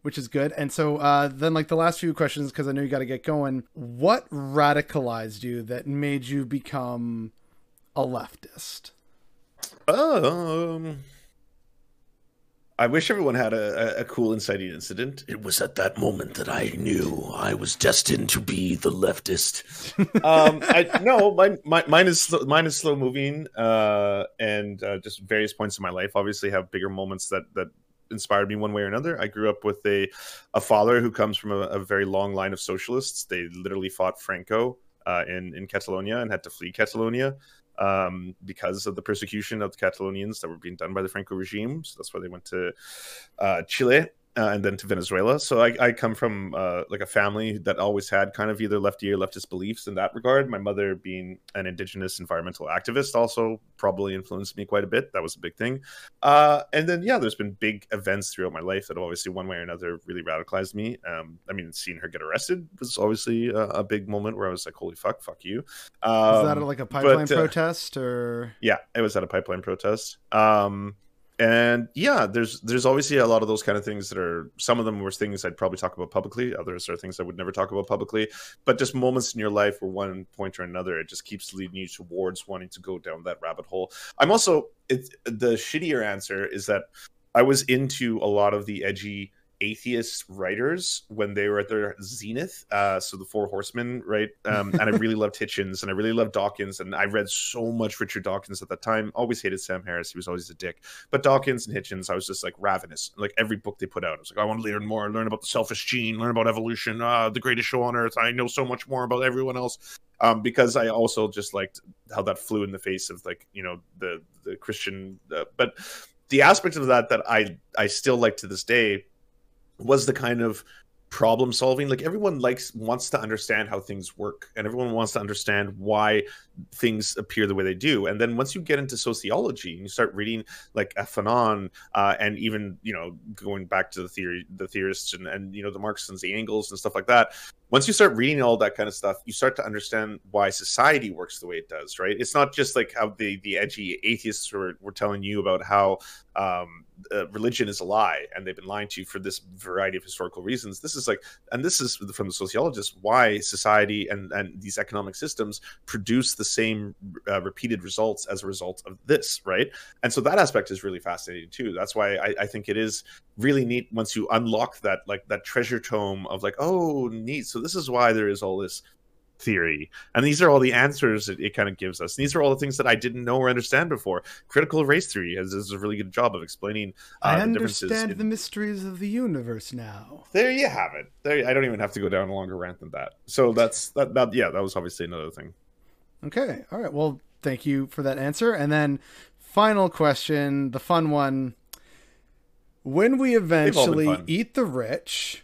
which is good. And so uh, then, like the last few questions, because I know you got to get going. What radicalized you that made you become a leftist? Um, I wish everyone had a, a, cool inciting incident. It was at that moment that I knew I was destined to be the leftist. um, I, no, mine, mine is mine is slow moving, uh, and uh, just various points in my life. Obviously, have bigger moments that that inspired me one way or another. I grew up with a a father who comes from a, a very long line of socialists. They literally fought Franco uh, in in Catalonia and had to flee Catalonia um, because of the persecution of the Catalonians that were being done by the Franco regime. So that's why they went to uh, Chile uh, and then to Venezuela. So I, I come from uh, like a family that always had kind of either lefty or leftist beliefs in that regard. My mother, being an indigenous environmental activist, also probably influenced me quite a bit. That was a big thing. Uh, and then yeah, there's been big events throughout my life that obviously one way or another really radicalized me. Um, I mean, seeing her get arrested was obviously a, a, big moment where I was like, "Holy fuck, fuck you." Um, was that like a pipeline but, uh, protest or? Yeah, it was at a pipeline protest. Um, and yeah there's there's obviously a lot of those kind of things that are some of them were things i'd probably talk about publicly others are things i would never talk about publicly. But just moments in your life where one point or another it just keeps leading you towards wanting to go down that rabbit hole. I'm also the shittier answer is that i was into a lot of the edgy atheist writers when they were at their zenith. Uh, so the Four Horsemen, right? Um, and I really loved Hitchens and I really loved Dawkins. And I read so much Richard Dawkins at that time. Always hated Sam Harris. He was always a dick. But Dawkins and Hitchens, I was just like ravenous. Like every book they put out, I was like, I want to learn more, learn about the selfish gene, learn about evolution, uh, the greatest show on earth. I know so much more about everyone else. Um, because I also just liked how that flew in the face of like you know the the Christian, uh, but the aspect of that that I I still like to this day was the kind of problem solving. Like everyone likes wants to understand how things work and everyone wants to understand why things appear the way they do. And then once you get into sociology and you start reading like fanon uh, and even you know going back to the theory the theorists and, and you know the marxists and the Engels and stuff like that once you start reading all that kind of stuff, you start to understand why society works the way it does, right? It's not just like how the the edgy atheists were, were telling you about how um, uh, religion is a lie and they've been lying to you for this variety of historical reasons. This is like, and this is from the sociologists why society and and these economic systems produce the same uh, repeated results as a result of this, right? And so that aspect is really fascinating too. That's why I, I think it is really neat once you unlock that like that treasure tome of like, oh, neat. So this is why there is all this theory. And these are all the answers it, it kind of gives us. And these are all the things that I didn't know or understand before. Critical race theory has, does a really good job of explaining. Uh, I understand the, the mysteries of the universe now. There you have it. There, I don't even have to go down a longer rant than that. So that's that. that yeah, that was obviously another thing. Okay. All right. Well, thank you for that answer. And then final question, the fun one. When we eventually eat the rich,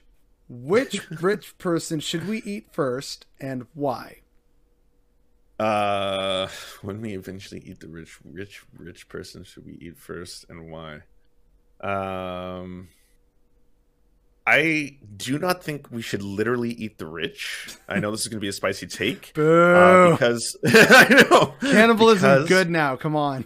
which rich person should we eat first and why? Uh, when we eventually eat the rich, rich, rich person, should we eat first and why? Um, I do not think we should literally eat the rich. I know this is going to be a spicy take, uh, because I know cannibalism because... good now. Come on.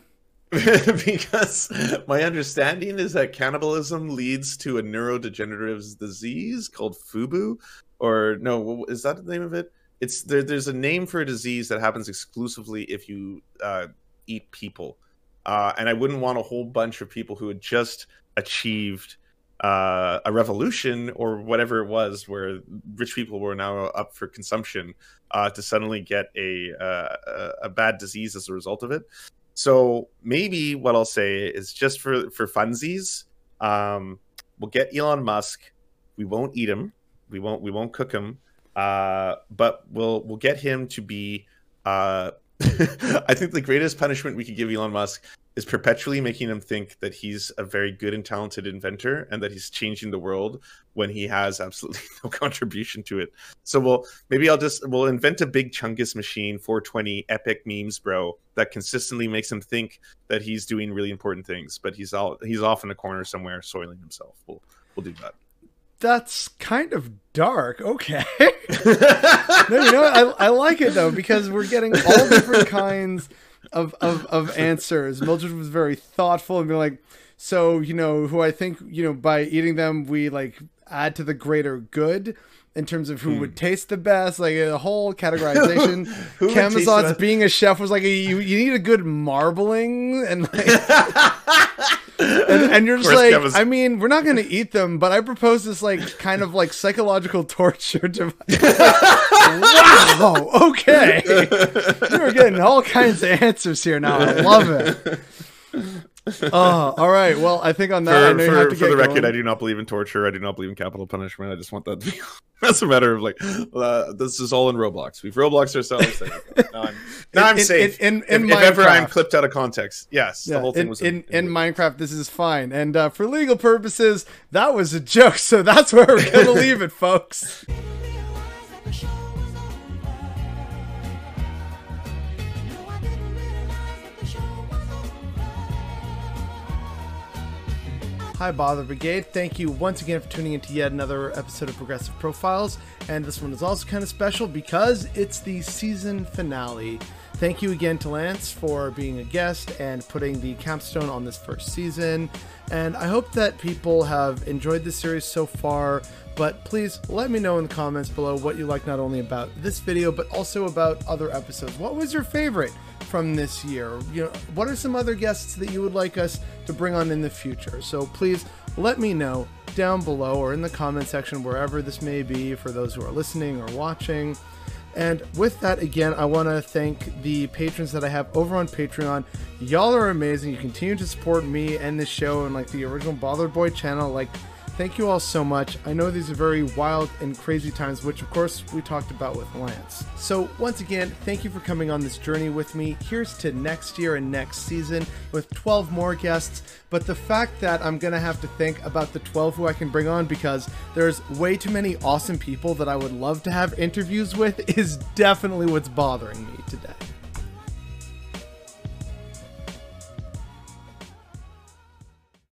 because my understanding is that cannibalism leads to a neurodegenerative disease called FUBU, or no, is that the name of it? It's there, there's a name for a disease that happens exclusively if you uh, eat people, uh, and I wouldn't want a whole bunch of people who had just achieved uh, a revolution or whatever it was, where rich people were now up for consumption, uh, to suddenly get a, uh, a bad disease as a result of it. So maybe what I'll say is just for for funsies, um, we'll get Elon Musk. We won't eat him. We won't we won't cook him. Uh, but we'll we'll get him to be. Uh, I think the greatest punishment we could give Elon Musk is perpetually making him think that he's a very good and talented inventor and that he's changing the world when he has absolutely no contribution to it. So we'll maybe I'll just we'll invent a big Chungus machine 420 epic memes bro that consistently makes him think that he's doing really important things, but he's all he's off in a corner somewhere soiling himself. We'll we'll do that. That's kind of dark. Okay. no, you know I, I like it though because we're getting all different kinds of, of, of answers. Mildred was very thoughtful and be like, so, you know, who I think, you know, by eating them, we like add to the greater good in terms of who hmm. would taste the best, like a whole categorization. Camazot's being a chef was like, a, you, you need a good marbling and like, and, and, you're just like, was... I mean, we're not going to eat them, but I propose this like kind of like psychological torture device. Wow, okay, you're getting all kinds of answers here now. I love it oh, all right. Well, I think on that, for, for, you have to for the record, going. I do not believe in torture. I do not believe in capital punishment. I just want that to be. That's a matter of like, uh, this is all in Roblox. We've Roblox ourselves. now I'm, now I'm safe. In, in, in if, if, ever I'm clipped out of context, yes, yeah, the whole thing was in, in, in Minecraft. This is fine, and uh, for legal purposes, that was a joke. So that's where we're gonna leave it, folks. Hi, Bother Brigade. Thank you once again for tuning into yet another episode of Progressive Profiles. And this one is also kind of special because it's the season finale. Thank you again to Lance for being a guest and putting the capstone on this first season. And I hope that people have enjoyed this series so far. But please let me know in the comments below what you like not only about this video, but also about other episodes. What was your favorite? From this year? You know, what are some other guests that you would like us to bring on in the future? So please let me know down below or in the comment section, wherever this may be, for those who are listening or watching. And with that, again, I want to thank the patrons that I have over on Patreon. Y'all are amazing. You continue to support me and this show and like the original Bothered Boy channel. Like, Thank you all so much. I know these are very wild and crazy times, which of course we talked about with Lance. So, once again, thank you for coming on this journey with me. Here's to next year and next season with 12 more guests. But the fact that I'm going to have to think about the 12 who I can bring on because there's way too many awesome people that I would love to have interviews with is definitely what's bothering me today.